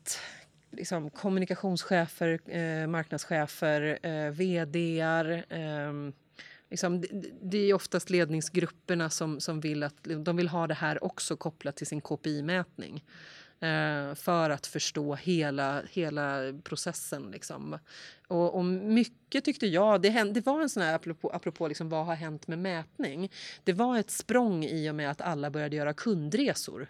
liksom, kommunikationschefer, eh, marknadschefer, eh, vdar, eh, liksom, det, det är oftast ledningsgrupperna som, som vill att de vill ha det här också kopplat till sin KPI-mätning eh, för att förstå hela, hela processen. Liksom. Och, och mycket tyckte jag, det, hände, det var en sån här, apropå, apropå liksom, vad har hänt med mätning, det var ett språng i och med att alla började göra kundresor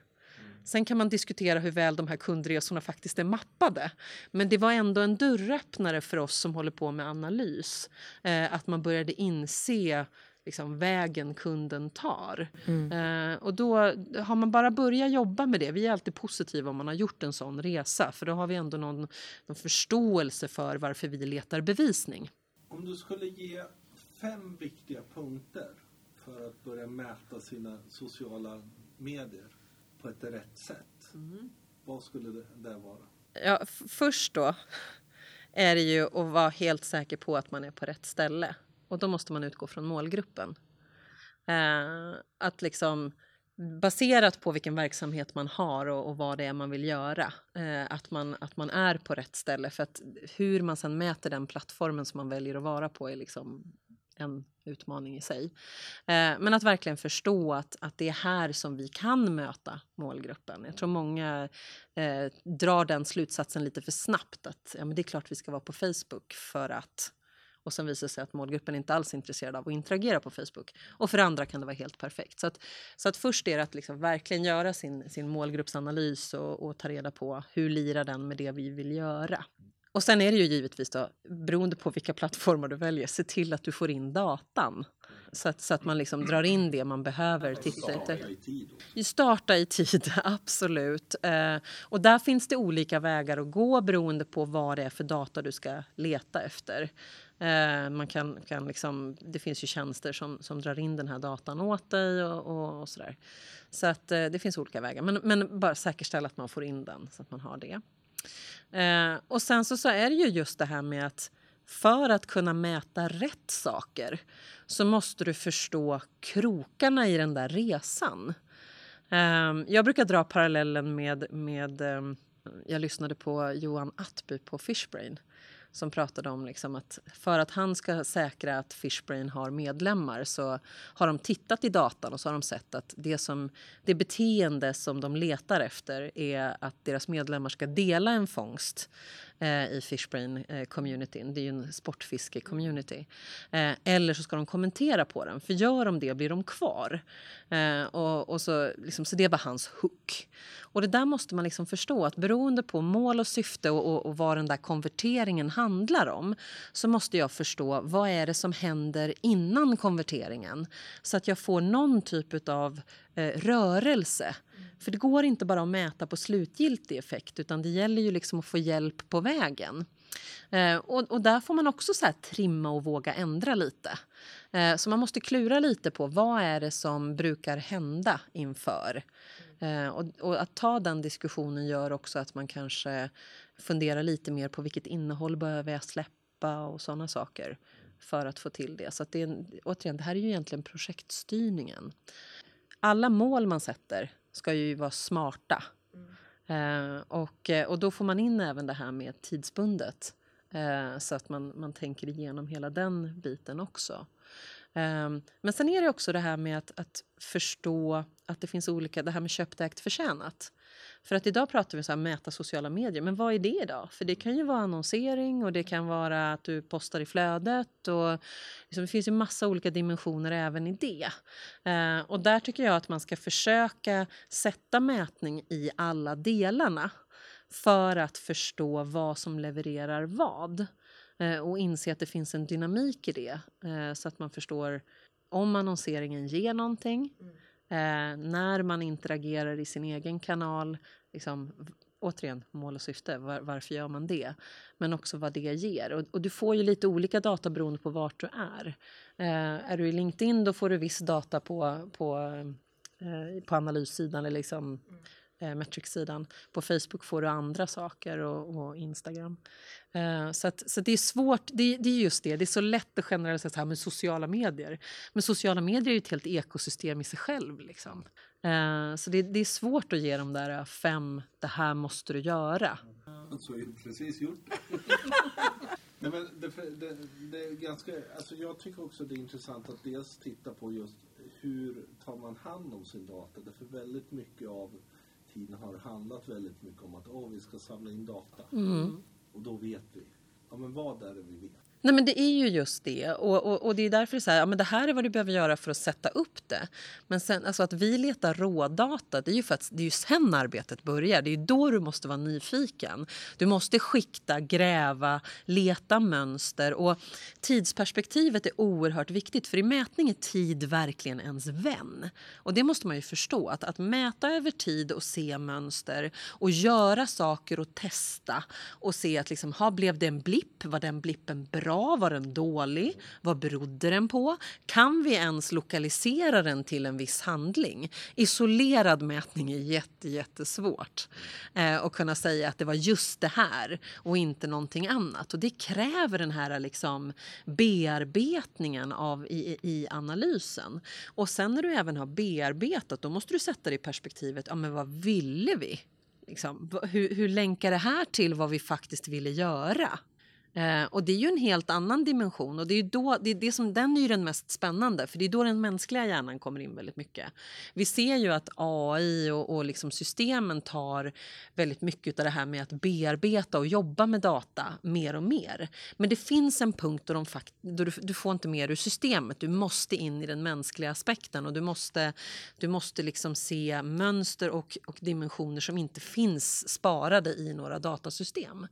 Sen kan man diskutera hur väl de här kundresorna faktiskt är mappade. Men det var ändå en dörröppnare för oss som håller på med analys. Eh, att man började inse liksom, vägen kunden tar. Mm. Eh, och då har man bara börjat jobba med det. Vi är alltid positiva om man har gjort en sån resa. För då har vi ändå någon, någon förståelse för varför vi letar bevisning. Om du skulle ge fem viktiga punkter för att börja mäta sina sociala medier på ett rätt sätt. Mm. Vad skulle det där vara? Ja, först då är det ju att vara helt säker på att man är på rätt ställe. Och då måste man utgå från målgruppen. Eh, att liksom baserat på vilken verksamhet man har och, och vad det är man vill göra. Eh, att, man, att man är på rätt ställe. För att hur man sen mäter den plattformen som man väljer att vara på är liksom en utmaning i sig. Eh, men att verkligen förstå att, att det är här som vi kan möta målgruppen. Jag tror många eh, drar den slutsatsen lite för snabbt att ja, men det är klart vi ska vara på Facebook för att och sen visar det sig att målgruppen inte alls är intresserad av att interagera på Facebook. Och för andra kan det vara helt perfekt. Så att, så att först är det att liksom verkligen göra sin, sin målgruppsanalys och, och ta reda på hur lirar den med det vi vill göra. Och sen är det ju givetvis då, beroende på vilka plattformar du väljer, se till att du får in datan. Så att, så att man liksom drar in det man behöver titta efter. Starta i tid, absolut. Eh, och där finns det olika vägar att gå beroende på vad det är för data du ska leta efter. Eh, man kan, kan liksom, det finns ju tjänster som, som drar in den här datan åt dig och, och, och sådär. Så att eh, det finns olika vägar. Men, men bara säkerställa att man får in den så att man har det. Eh, och sen så, så är det ju just det här med att för att kunna mäta rätt saker så måste du förstå krokarna i den där resan. Eh, jag brukar dra parallellen med, med eh, jag lyssnade på Johan Attby på Fishbrain som pratade om liksom att för att han ska säkra att Fishbrain har medlemmar så har de tittat i datan och så har de sett att det, som, det beteende som de letar efter är att deras medlemmar ska dela en fångst. Eh, i Fishbrain-communityn. Eh, det är ju en sportfiske-community. Eh, eller så ska de kommentera på den, för gör de det blir de kvar. Och, och så, liksom, så det var hans hook. Och det där måste man liksom förstå att beroende på mål och syfte och, och, och, vad den där konverteringen handlar om så måste jag förstå vad är det som händer innan konverteringen så att jag får någon typ av eh, rörelse. För det går inte bara att mäta på slutgiltig effekt utan det gäller ju liksom att få hjälp på vägen. Eh, och, och, där får man också så trimma och våga ändra lite. Eh, så man måste klura lite på vad är det som brukar hända inför. Eh, och, och, att ta den diskussionen gör också att man kanske funderar lite mer på vilket innehåll behöver jag släppa och sådana saker för att få till det. Så att det, är, återigen, det här är ju egentligen projektstyrningen. Alla mål man sätter ska ju vara smarta. Mm. Eh, och, eh, och då får man in även det här med tidsbundet. Eh, så att man, man tänker igenom hela den biten också. Um, men sen är det också det här med att, att, förstå att det finns olika, det här med köpt, ägt, förtjänat. För att idag pratar vi så här mäta sociala medier, men vad är det idag? För det kan ju vara annonsering och det kan vara att du postar i flödet och liksom, det finns ju massa olika dimensioner även i det. Uh, och där tycker jag att man ska försöka sätta mätning i alla delarna för att förstå vad som levererar vad. Eh, och inse att det finns en dynamik i det eh, så att man förstår om annonseringen ger någonting, mm. Eh, när man interagerar i sin egen kanal, liksom, återigen mål och syfte, var, varför gör man det? Men också vad det ger. Och, och, du får ju lite olika data beroende på vart du är. Eh, är du i LinkedIn då får du viss data på, på, eh, på analyssidan eller liksom, mm eh, Metrics-sidan. På Facebook får du andra saker och, och Instagram. Eh, så, att, så det är svårt, det, det, är just det, det är så lätt att generalisera så här med sociala medier. Men sociala medier är ju ett helt ekosystem i sig själv. Liksom. Eh, så det, det, är svårt att ge de där fem, det här måste du göra. Så precis gjort. Nej, men det, det, det, är ganska, alltså jag tycker också det är intressant att dels titta på just hur tar man hand om sin data. Därför väldigt mycket av tiden har handlat väldigt mycket om att oh, vi ska samla in data. Mm. Och då vet vi. Ja, men vad är det vi vet? Nej, men det är ju just det. Och, och, och det är därför det är så här, ja, men det här är vad du behöver göra för att sätta upp det. Men sen, alltså att vi letar rådata, det är ju för att det är ju sen arbetet börjar. Det är ju då du måste vara nyfiken. Du måste skikta, gräva, leta mönster. Och tidsperspektivet är oerhört viktigt, för i mätning är tid verkligen ens vän. Och det måste man ju förstå, att, att mäta över tid och se mönster och göra saker och testa och se att liksom, ha, blev det en blipp? Var den blippen bra? Bra? Var den dålig? Vad berodde den på? Kan vi ens lokalisera den till en viss handling? Isolerad mätning är jätte, jättesvårt. Eh, att kunna säga att det var just det här och inte någonting annat. Och det kräver den här liksom bearbetningen av, i, i analysen. Och sen när du även har bearbetat, då måste du sätta det i perspektivet, ja men vad ville vi? Liksom, hur, hur länkar det här till vad vi faktiskt ville göra? Eh, och det är ju en helt annan dimension och det är då, det är det som, den är ju den mest spännande för det är då den mänskliga hjärnan kommer in väldigt mycket. Vi ser ju att AI och, och liksom systemen tar väldigt mycket av det här med att bearbeta och jobba med data mer och mer. Men det finns en punkt då, de fakt då du, du får inte mer ur systemet. Du måste in i den mänskliga aspekten och du måste, du måste liksom se mönster och, och dimensioner som inte finns sparade i några datasystem.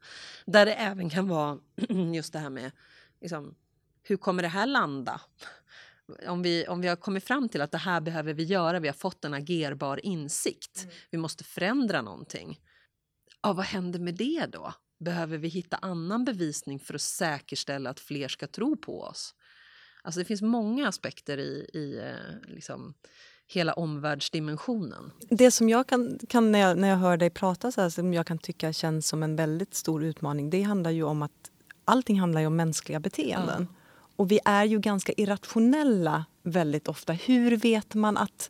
Där det även kan vara just det här med liksom, hur kommer det här landa? Om vi, om vi har kommit fram till att det här behöver vi göra, vi har fått en agerbar insikt, mm. vi måste förändra någonting. Ja, vad händer med det då? Behöver vi hitta annan bevisning för att säkerställa att fler ska tro på oss? Alltså det finns många aspekter i, i eh, liksom, hela omvärldsdimensionen. Det som jag kan, kan när, jag, när jag hör dig prata, så här, som jag kan tycka känns som en väldigt stor utmaning, det handlar ju om att allting handlar ju om mänskliga beteenden. Ja. Och vi är ju ganska irrationella väldigt ofta. Hur vet man att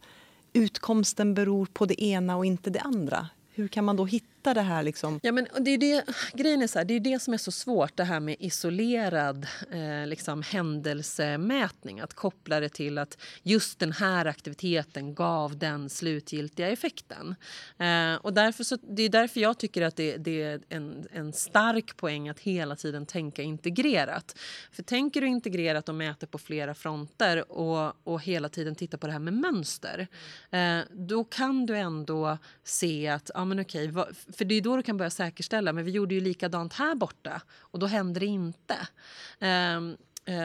utkomsten beror på det ena och inte det andra? Hur kan man då hitta hitta det här? Liksom? Ja, men det är det, grejen är så här, det är det som är så svårt, det här med isolerad eh, liksom, händelsemätning. Att koppla det till att just den här aktiviteten gav den slutgiltiga effekten. Eh, och därför så, det är därför jag tycker att det, det är en, en stark poäng att hela tiden tänka integrerat. För tänker du integrerat och mäter på flera fronter och, och hela tiden tittar på det här med mönster, eh, då kan du ändå se att, ja men okej, för det är då du kan börja säkerställa, men vi gjorde ju likadant här borta och då hände det inte. Um,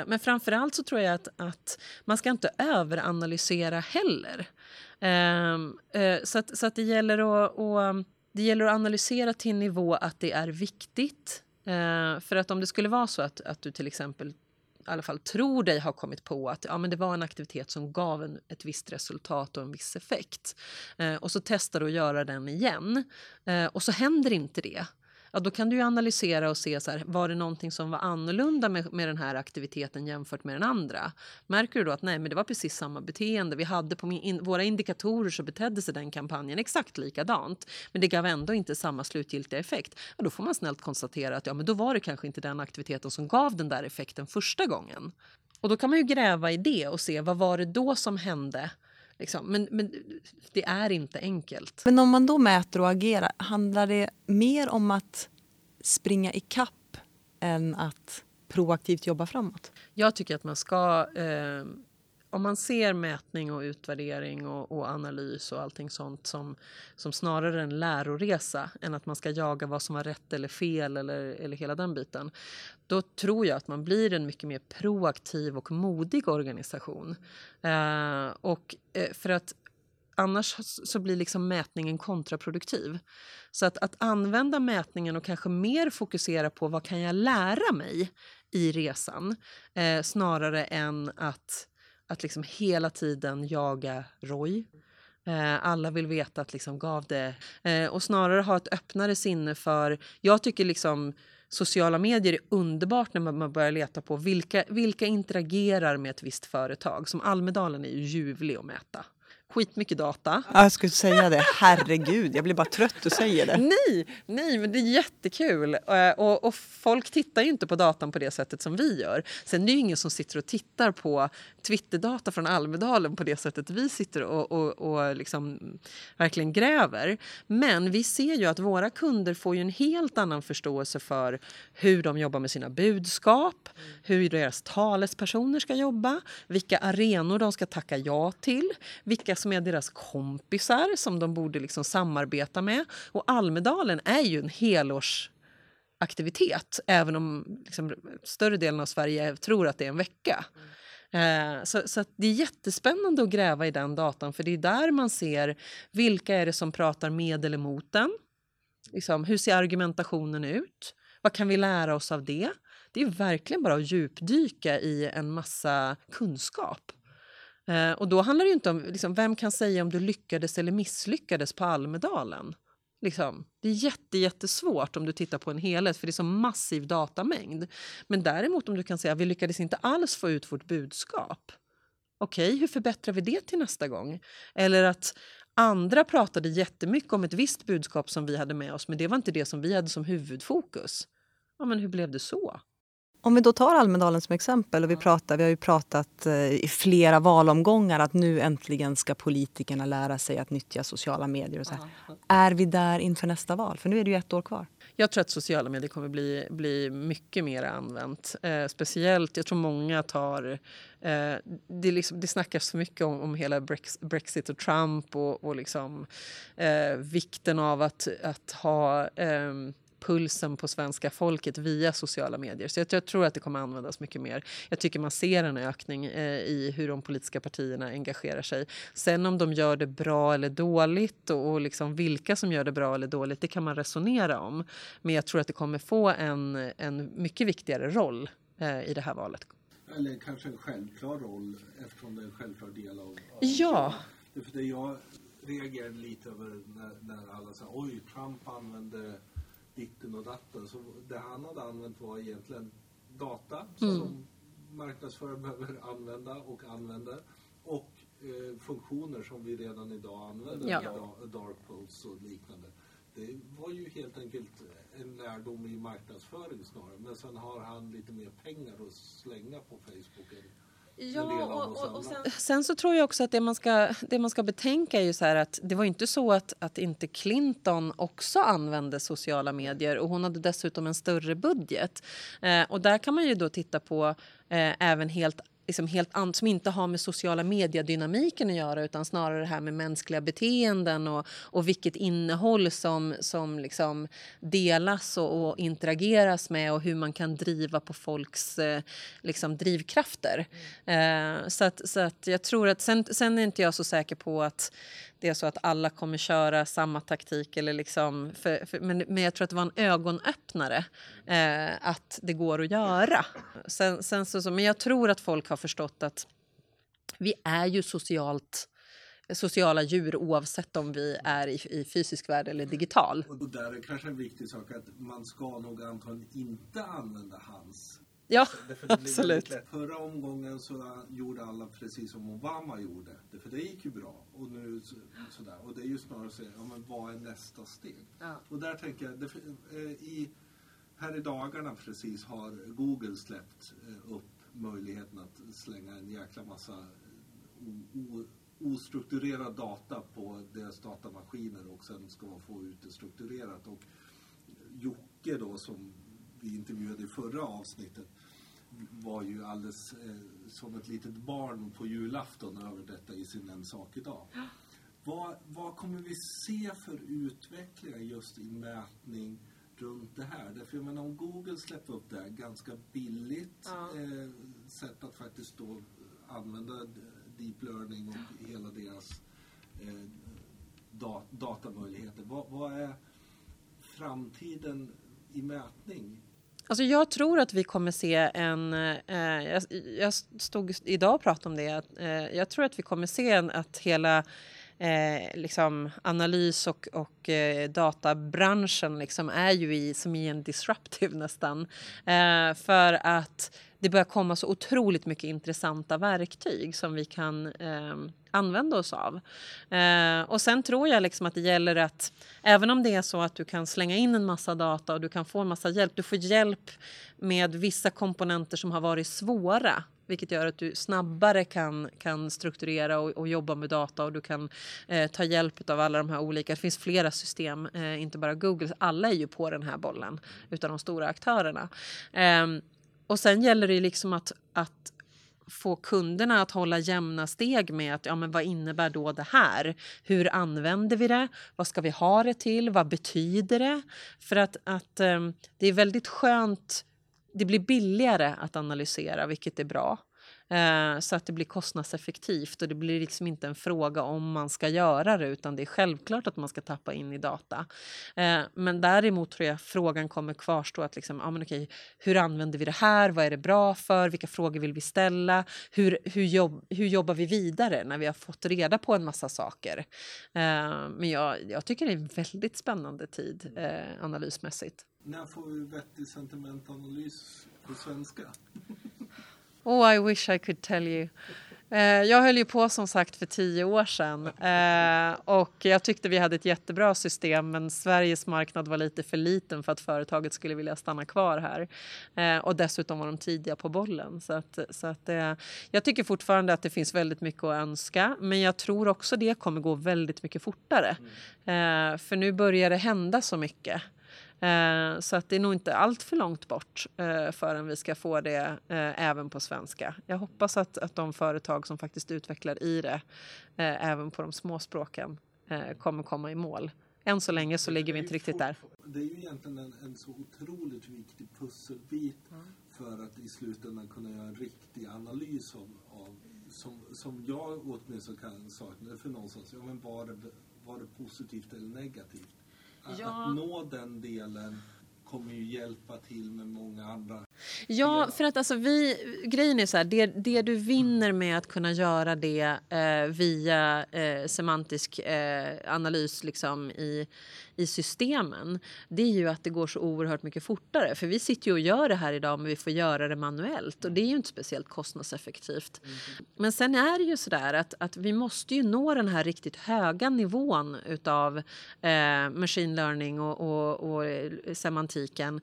men framförallt så tror jag att, att man ska inte överanalysera heller. Um, uh, så att, så att det, gäller att, och, det gäller att analysera till en nivå att det är viktigt. Uh, för att om det skulle vara så att, att du till exempel i alla fall tror dig ha kommit på att ja, men det var en aktivitet som gav en, ett visst resultat och en viss effekt. Eh, och så testar du att göra den igen eh, och så händer inte det ja, då kan du ju analysera och se så här, var det någonting som var annorlunda med, med den här aktiviteten jämfört med den andra. Märker du då att nej, men det var precis samma beteende vi hade på min, in, våra indikatorer så betedde sig den kampanjen exakt likadant, men det gav ändå inte samma slutgiltiga effekt. Ja, då får man snällt konstatera att ja, men då var det kanske inte den aktiviteten som gav den där effekten första gången. Och då kan man ju gräva i det och se vad var det då som hände Liksom. Men, men det är inte enkelt. Men om man då mäter och agerar, handlar det mer om att springa i kapp än att proaktivt jobba framåt? Jag tycker att man ska eh, om man ser mätning och utvärdering och, och, analys och allting sånt som, som snarare en läroresa än att man ska jaga vad som var rätt eller fel eller, eller hela den biten. Då tror jag att man blir en mycket mer proaktiv och modig organisation. Eh, och eh, för att annars så blir liksom mätningen kontraproduktiv. Så att, att använda mätningen och kanske mer fokusera på vad kan jag lära mig i resan eh, snarare än att att liksom hela tiden jaga Roy. Eh, alla vill veta att liksom gav det... Eh, och snarare ha ett öppnare sinne för... Jag tycker liksom sociala medier är underbart när man börjar leta på vilka, vilka interagerar med ett visst företag. Som Almedalen är ju ljuvlig att mäta skitmycket data. jag skulle säga det. Herregud, jag blir bara trött du säger det. Nej, nej, men det är jättekul. Eh, och, och, folk tittar ju inte på datan på det sättet som vi gör. Sen är det ju ingen som sitter och tittar på Twitterdata från Almedalen på det sättet vi sitter och, och, och liksom verkligen gräver. Men vi ser ju att våra kunder får ju en helt annan förståelse för hur de jobbar med sina budskap, hur deras talespersoner ska jobba, vilka arenor de ska tacka ja till, vilka som är deras kompisar som de borde liksom samarbeta med. Och Almedalen är ju en helårsaktivitet även om liksom, större delen av Sverige tror att det är en vecka. Eh, så, så det är jättespännande att gräva i den datan för det är där man ser vilka är det som pratar med eller mot den. Liksom, hur ser argumentationen ut? Vad kan vi lära oss av det? Det är verkligen bara att djupdyka i en massa kunskap. Eh, och då handlar det inte om liksom, vem kan säga om du lyckades eller misslyckades på Almedalen. Liksom. Det är jätte, jättesvårt om du tittar på en helhet för det är så massiv datamängd. Men däremot om du kan säga att vi lyckades inte alls få ut vårt budskap. Okej, okay, hur förbättrar vi det till nästa gång? Eller att andra pratade jättemycket om ett visst budskap som vi hade med oss men det var inte det som vi hade som huvudfokus. Ja, men hur blev det så? Om vi då tar Almedalen som exempel, och vi, pratar, vi har ju pratat eh, i flera valomgångar att nu äntligen ska politikerna lära sig att nyttja sociala medier. Och så här. Är vi där inför nästa val? För nu är det ju ett år kvar. Jag tror att sociala medier kommer bli, bli mycket mer använt. Eh, speciellt, jag tror många tar... Eh, det, liksom, det snackas för mycket om, om hela Brexit och Trump och, och liksom, eh, vikten av att, att ha ehm, pulsen på svenska folket via sociala medier. Så jag, jag, tror att det kommer användas mycket mer. Jag tycker man ser en ökning eh, i hur de politiska partierna engagerar sig. Sen om de gör det bra eller dåligt och, och liksom vilka som gör det bra eller dåligt, det kan man resonera om. Men jag tror att det kommer få en, en mycket viktigare roll eh, i det här valet. Eller kanske en självklar roll eftersom det är en självklar del av... av ja. För det jag reagerade lite över när, när alla sa oj, Trump använde ditten och datten. Så det han hade använt var egentligen data mm. som marknadsförare behöver använda och använder. Och eh, funktioner som vi redan idag använder, ja. dark pools och liknande. Det var ju helt enkelt en lärdom i marknadsföring snarare. Men sen har han lite mer pengar att slänga på Facebook. Ja, och, och, och sen... sen... så tror jag också att det man ska, det man ska betänka är ju så här att det var inte så att, att inte Clinton också använde sociala medier och hon hade dessutom en större budget. Eh, och där kan man ju då titta på eh, även helt liksom helt annat som inte har med sociala mediedynamiken att göra utan snarare det här med mänskliga beteenden och, och vilket innehåll som, som liksom delas och, och interageras med och hur man kan driva på folks eh, liksom drivkrafter. Mm. Eh, så, att, så att jag tror att sen, sen är inte jag så säker på att det är så att alla kommer köra samma taktik. Eller liksom, för, för, men, men jag tror att det var en ögonöppnare eh, att det går att göra. Sen, sen så, så, men jag tror att folk har förstått att vi är ju socialt sociala djur oavsett om vi är i, i fysisk värld eller digital. Och där är kanske en viktig sak att man ska nog antagligen inte använda hans. Ja, absolut. Förra omgången så gjorde alla precis som Obama gjorde. För det gick ju bra. Och nu så, sådär. Och det är ju snarare så, ja men vad är nästa steg? Ja. Och där tänker jag, det, eh, i, här i dagarna precis har Google släppt eh, upp möjligheten att slänga en jäkla massa eh, o, o, ostrukturerad data på deras datamaskiner och sen ska man få ut det strukturerat. Och Jocke då som vi intervjuade i förra avsnittet var ju alldeles eh, som ett litet barn på julafton över detta i sin En sak idag. Vad, vad kommer vi se för utvecklingar just i mätning runt det här? Därför jag menar om Google släpper upp det här ganska billigt Ja. eh, sätt att faktiskt då använda deep learning och hela deras eh, da, datamöjligheter. Vad, vad är framtiden i mätning? Alltså jag tror att vi kommer se en... Eh, jag, jag stod idag och pratade om det. Att, eh, jag tror att vi kommer se en, att hela eh, liksom analys och, och eh, databranschen liksom är ju i, som i en disruptive nästan. Eh, för att det börjar komma så otroligt mycket intressanta verktyg som vi kan eh, använda oss av. Eh, och sen tror jag liksom att det gäller att även om det är så att du kan slänga in en massa data och du kan få en massa hjälp. Du får hjälp med vissa komponenter som har varit svåra vilket gör att du snabbare kan, kan strukturera och, och jobba med data och du kan eh, ta hjälp av alla de här olika. Det finns flera system, eh, inte bara Google. Alla är ju på den här bollen utav de stora aktörerna. Eh, och sen gäller det ju liksom att, att få kunderna att hålla jämna steg med att ja, men vad innebär då det här? Hur använder vi det? Vad ska vi ha det till? Vad betyder det? För att, att ehm, det är väldigt skönt. Det blir billigare att analysera, vilket är bra. Eh, så att det blir kostnadseffektivt och det blir liksom inte en fråga om man ska göra det utan det är självklart att man ska tappa in i data. Eh, men däremot tror jag frågan kommer kvarstå att liksom, ja, men okej, hur använder vi det här? Vad är det bra för? Vilka frågor vill vi ställa? Hur, hur, jobb, hur jobbar vi vidare när vi har fått reda på en massa saker? Eh, men jag, jag tycker det är en väldigt spännande tid eh, analysmässigt. När får vi vettig sentimentanalys på svenska? Oh, I wish I could tell you. Eh, jag höll ju på som sagt för tio år sedan eh, och jag tyckte vi hade ett jättebra system men Sveriges marknad var lite för liten för att företaget skulle vilja stanna kvar här. Eh, och dessutom var de tidiga på bollen. Så att, så att, eh, jag tycker fortfarande att det finns väldigt mycket att önska men jag tror också det kommer gå väldigt mycket fortare. Eh, för nu börjar det hända så mycket. Eh, Så att det är nog inte allt för långt bort eh, förrän vi ska få det eh, även på svenska. Jag hoppas att, att de företag som faktiskt utvecklar i det, eh, även på de små språken, eh, kommer komma i mål. Än så länge så ligger vi inte riktigt där. Det är ju egentligen en, en så otroligt viktig pusselbit för att i slutändan kunna göra en riktig analys av, av som, som jag åtminstone kan sakna för någonstans, ja men var det, var det positivt eller negativt? Att, Ja. att nå den delen kommer ju hjälpa till med många andra. Ja, för att alltså vi, grejen är så här, det, det du vinner med att kunna göra det eh, via eh, semantisk eh, analys liksom i, i systemen, det är ju att det går så oerhört mycket fortare. För vi sitter ju och gör det här idag, men vi får göra det manuellt och det är ju inte speciellt kostnadseffektivt. Men sen är det ju så där att, att vi måste ju nå den här riktigt höga nivån utav eh, machine learning och, och, och eh, semantiken.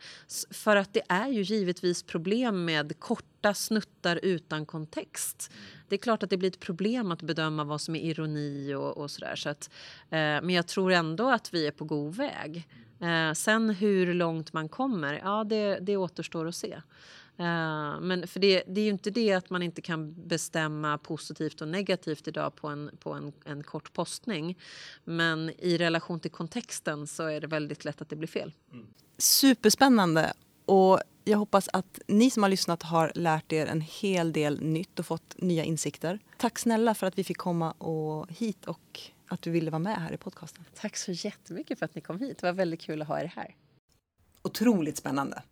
För att det är ju givetvis problem med korta snuttar utan kontext. Det är klart att det blir ett problem att bedöma vad som är ironi och, och sådär. Så att, eh, men jag tror ändå att vi är på god väg. Eh, sen hur långt man kommer, ja det, det återstår att se. Eh, men för det, det är ju inte det att man inte kan bestämma positivt och negativt idag på en, på en, en kort postning. Men i relation till kontexten så är det väldigt lätt att det blir fel. Superspännande. Och jag hoppas att ni som har lyssnat har lärt er en hel del nytt och fått nya insikter. Tack snälla för att vi fick komma och hit och att du ville vara med här i podcasten. Tack så jättemycket för att ni kom hit. Det var väldigt kul att ha er här. Otroligt spännande.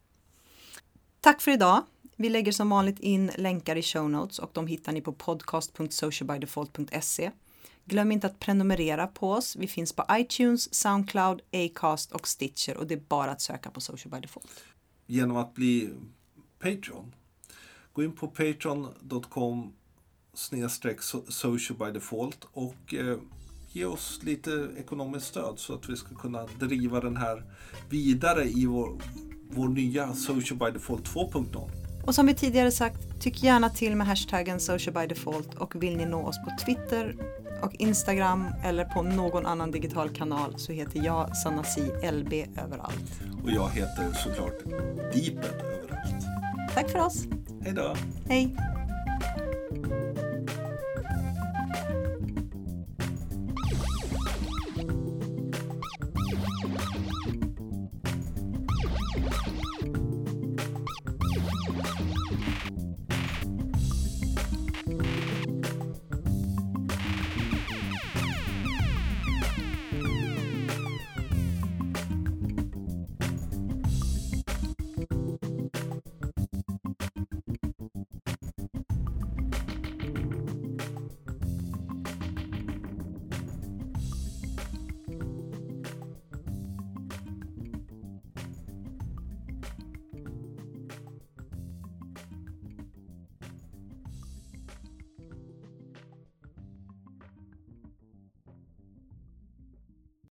Tack för idag. Vi lägger som vanligt in länkar i show notes och de hittar ni på podcast.socialbydefault.se. Glöm inte att prenumerera på oss. Vi finns på iTunes, Soundcloud, Acast och Stitcher och det är bara att söka på Social by Default. Genom att bli Patreon. Gå in på patreon.com snedstreck social by default och eh, ge oss lite ekonomiskt stöd så att vi ska kunna driva den här vidare i vår, vår nya Social by Default 2.0. Och som vi tidigare sagt, tyck gärna till med hashtaggen social by default och vill ni nå oss på Twitter och Instagram eller på någon annan digital kanal så heter jag Sanasi LB överallt. Och jag heter såklart Deeped överallt. Tack för oss! Hej då! Hej!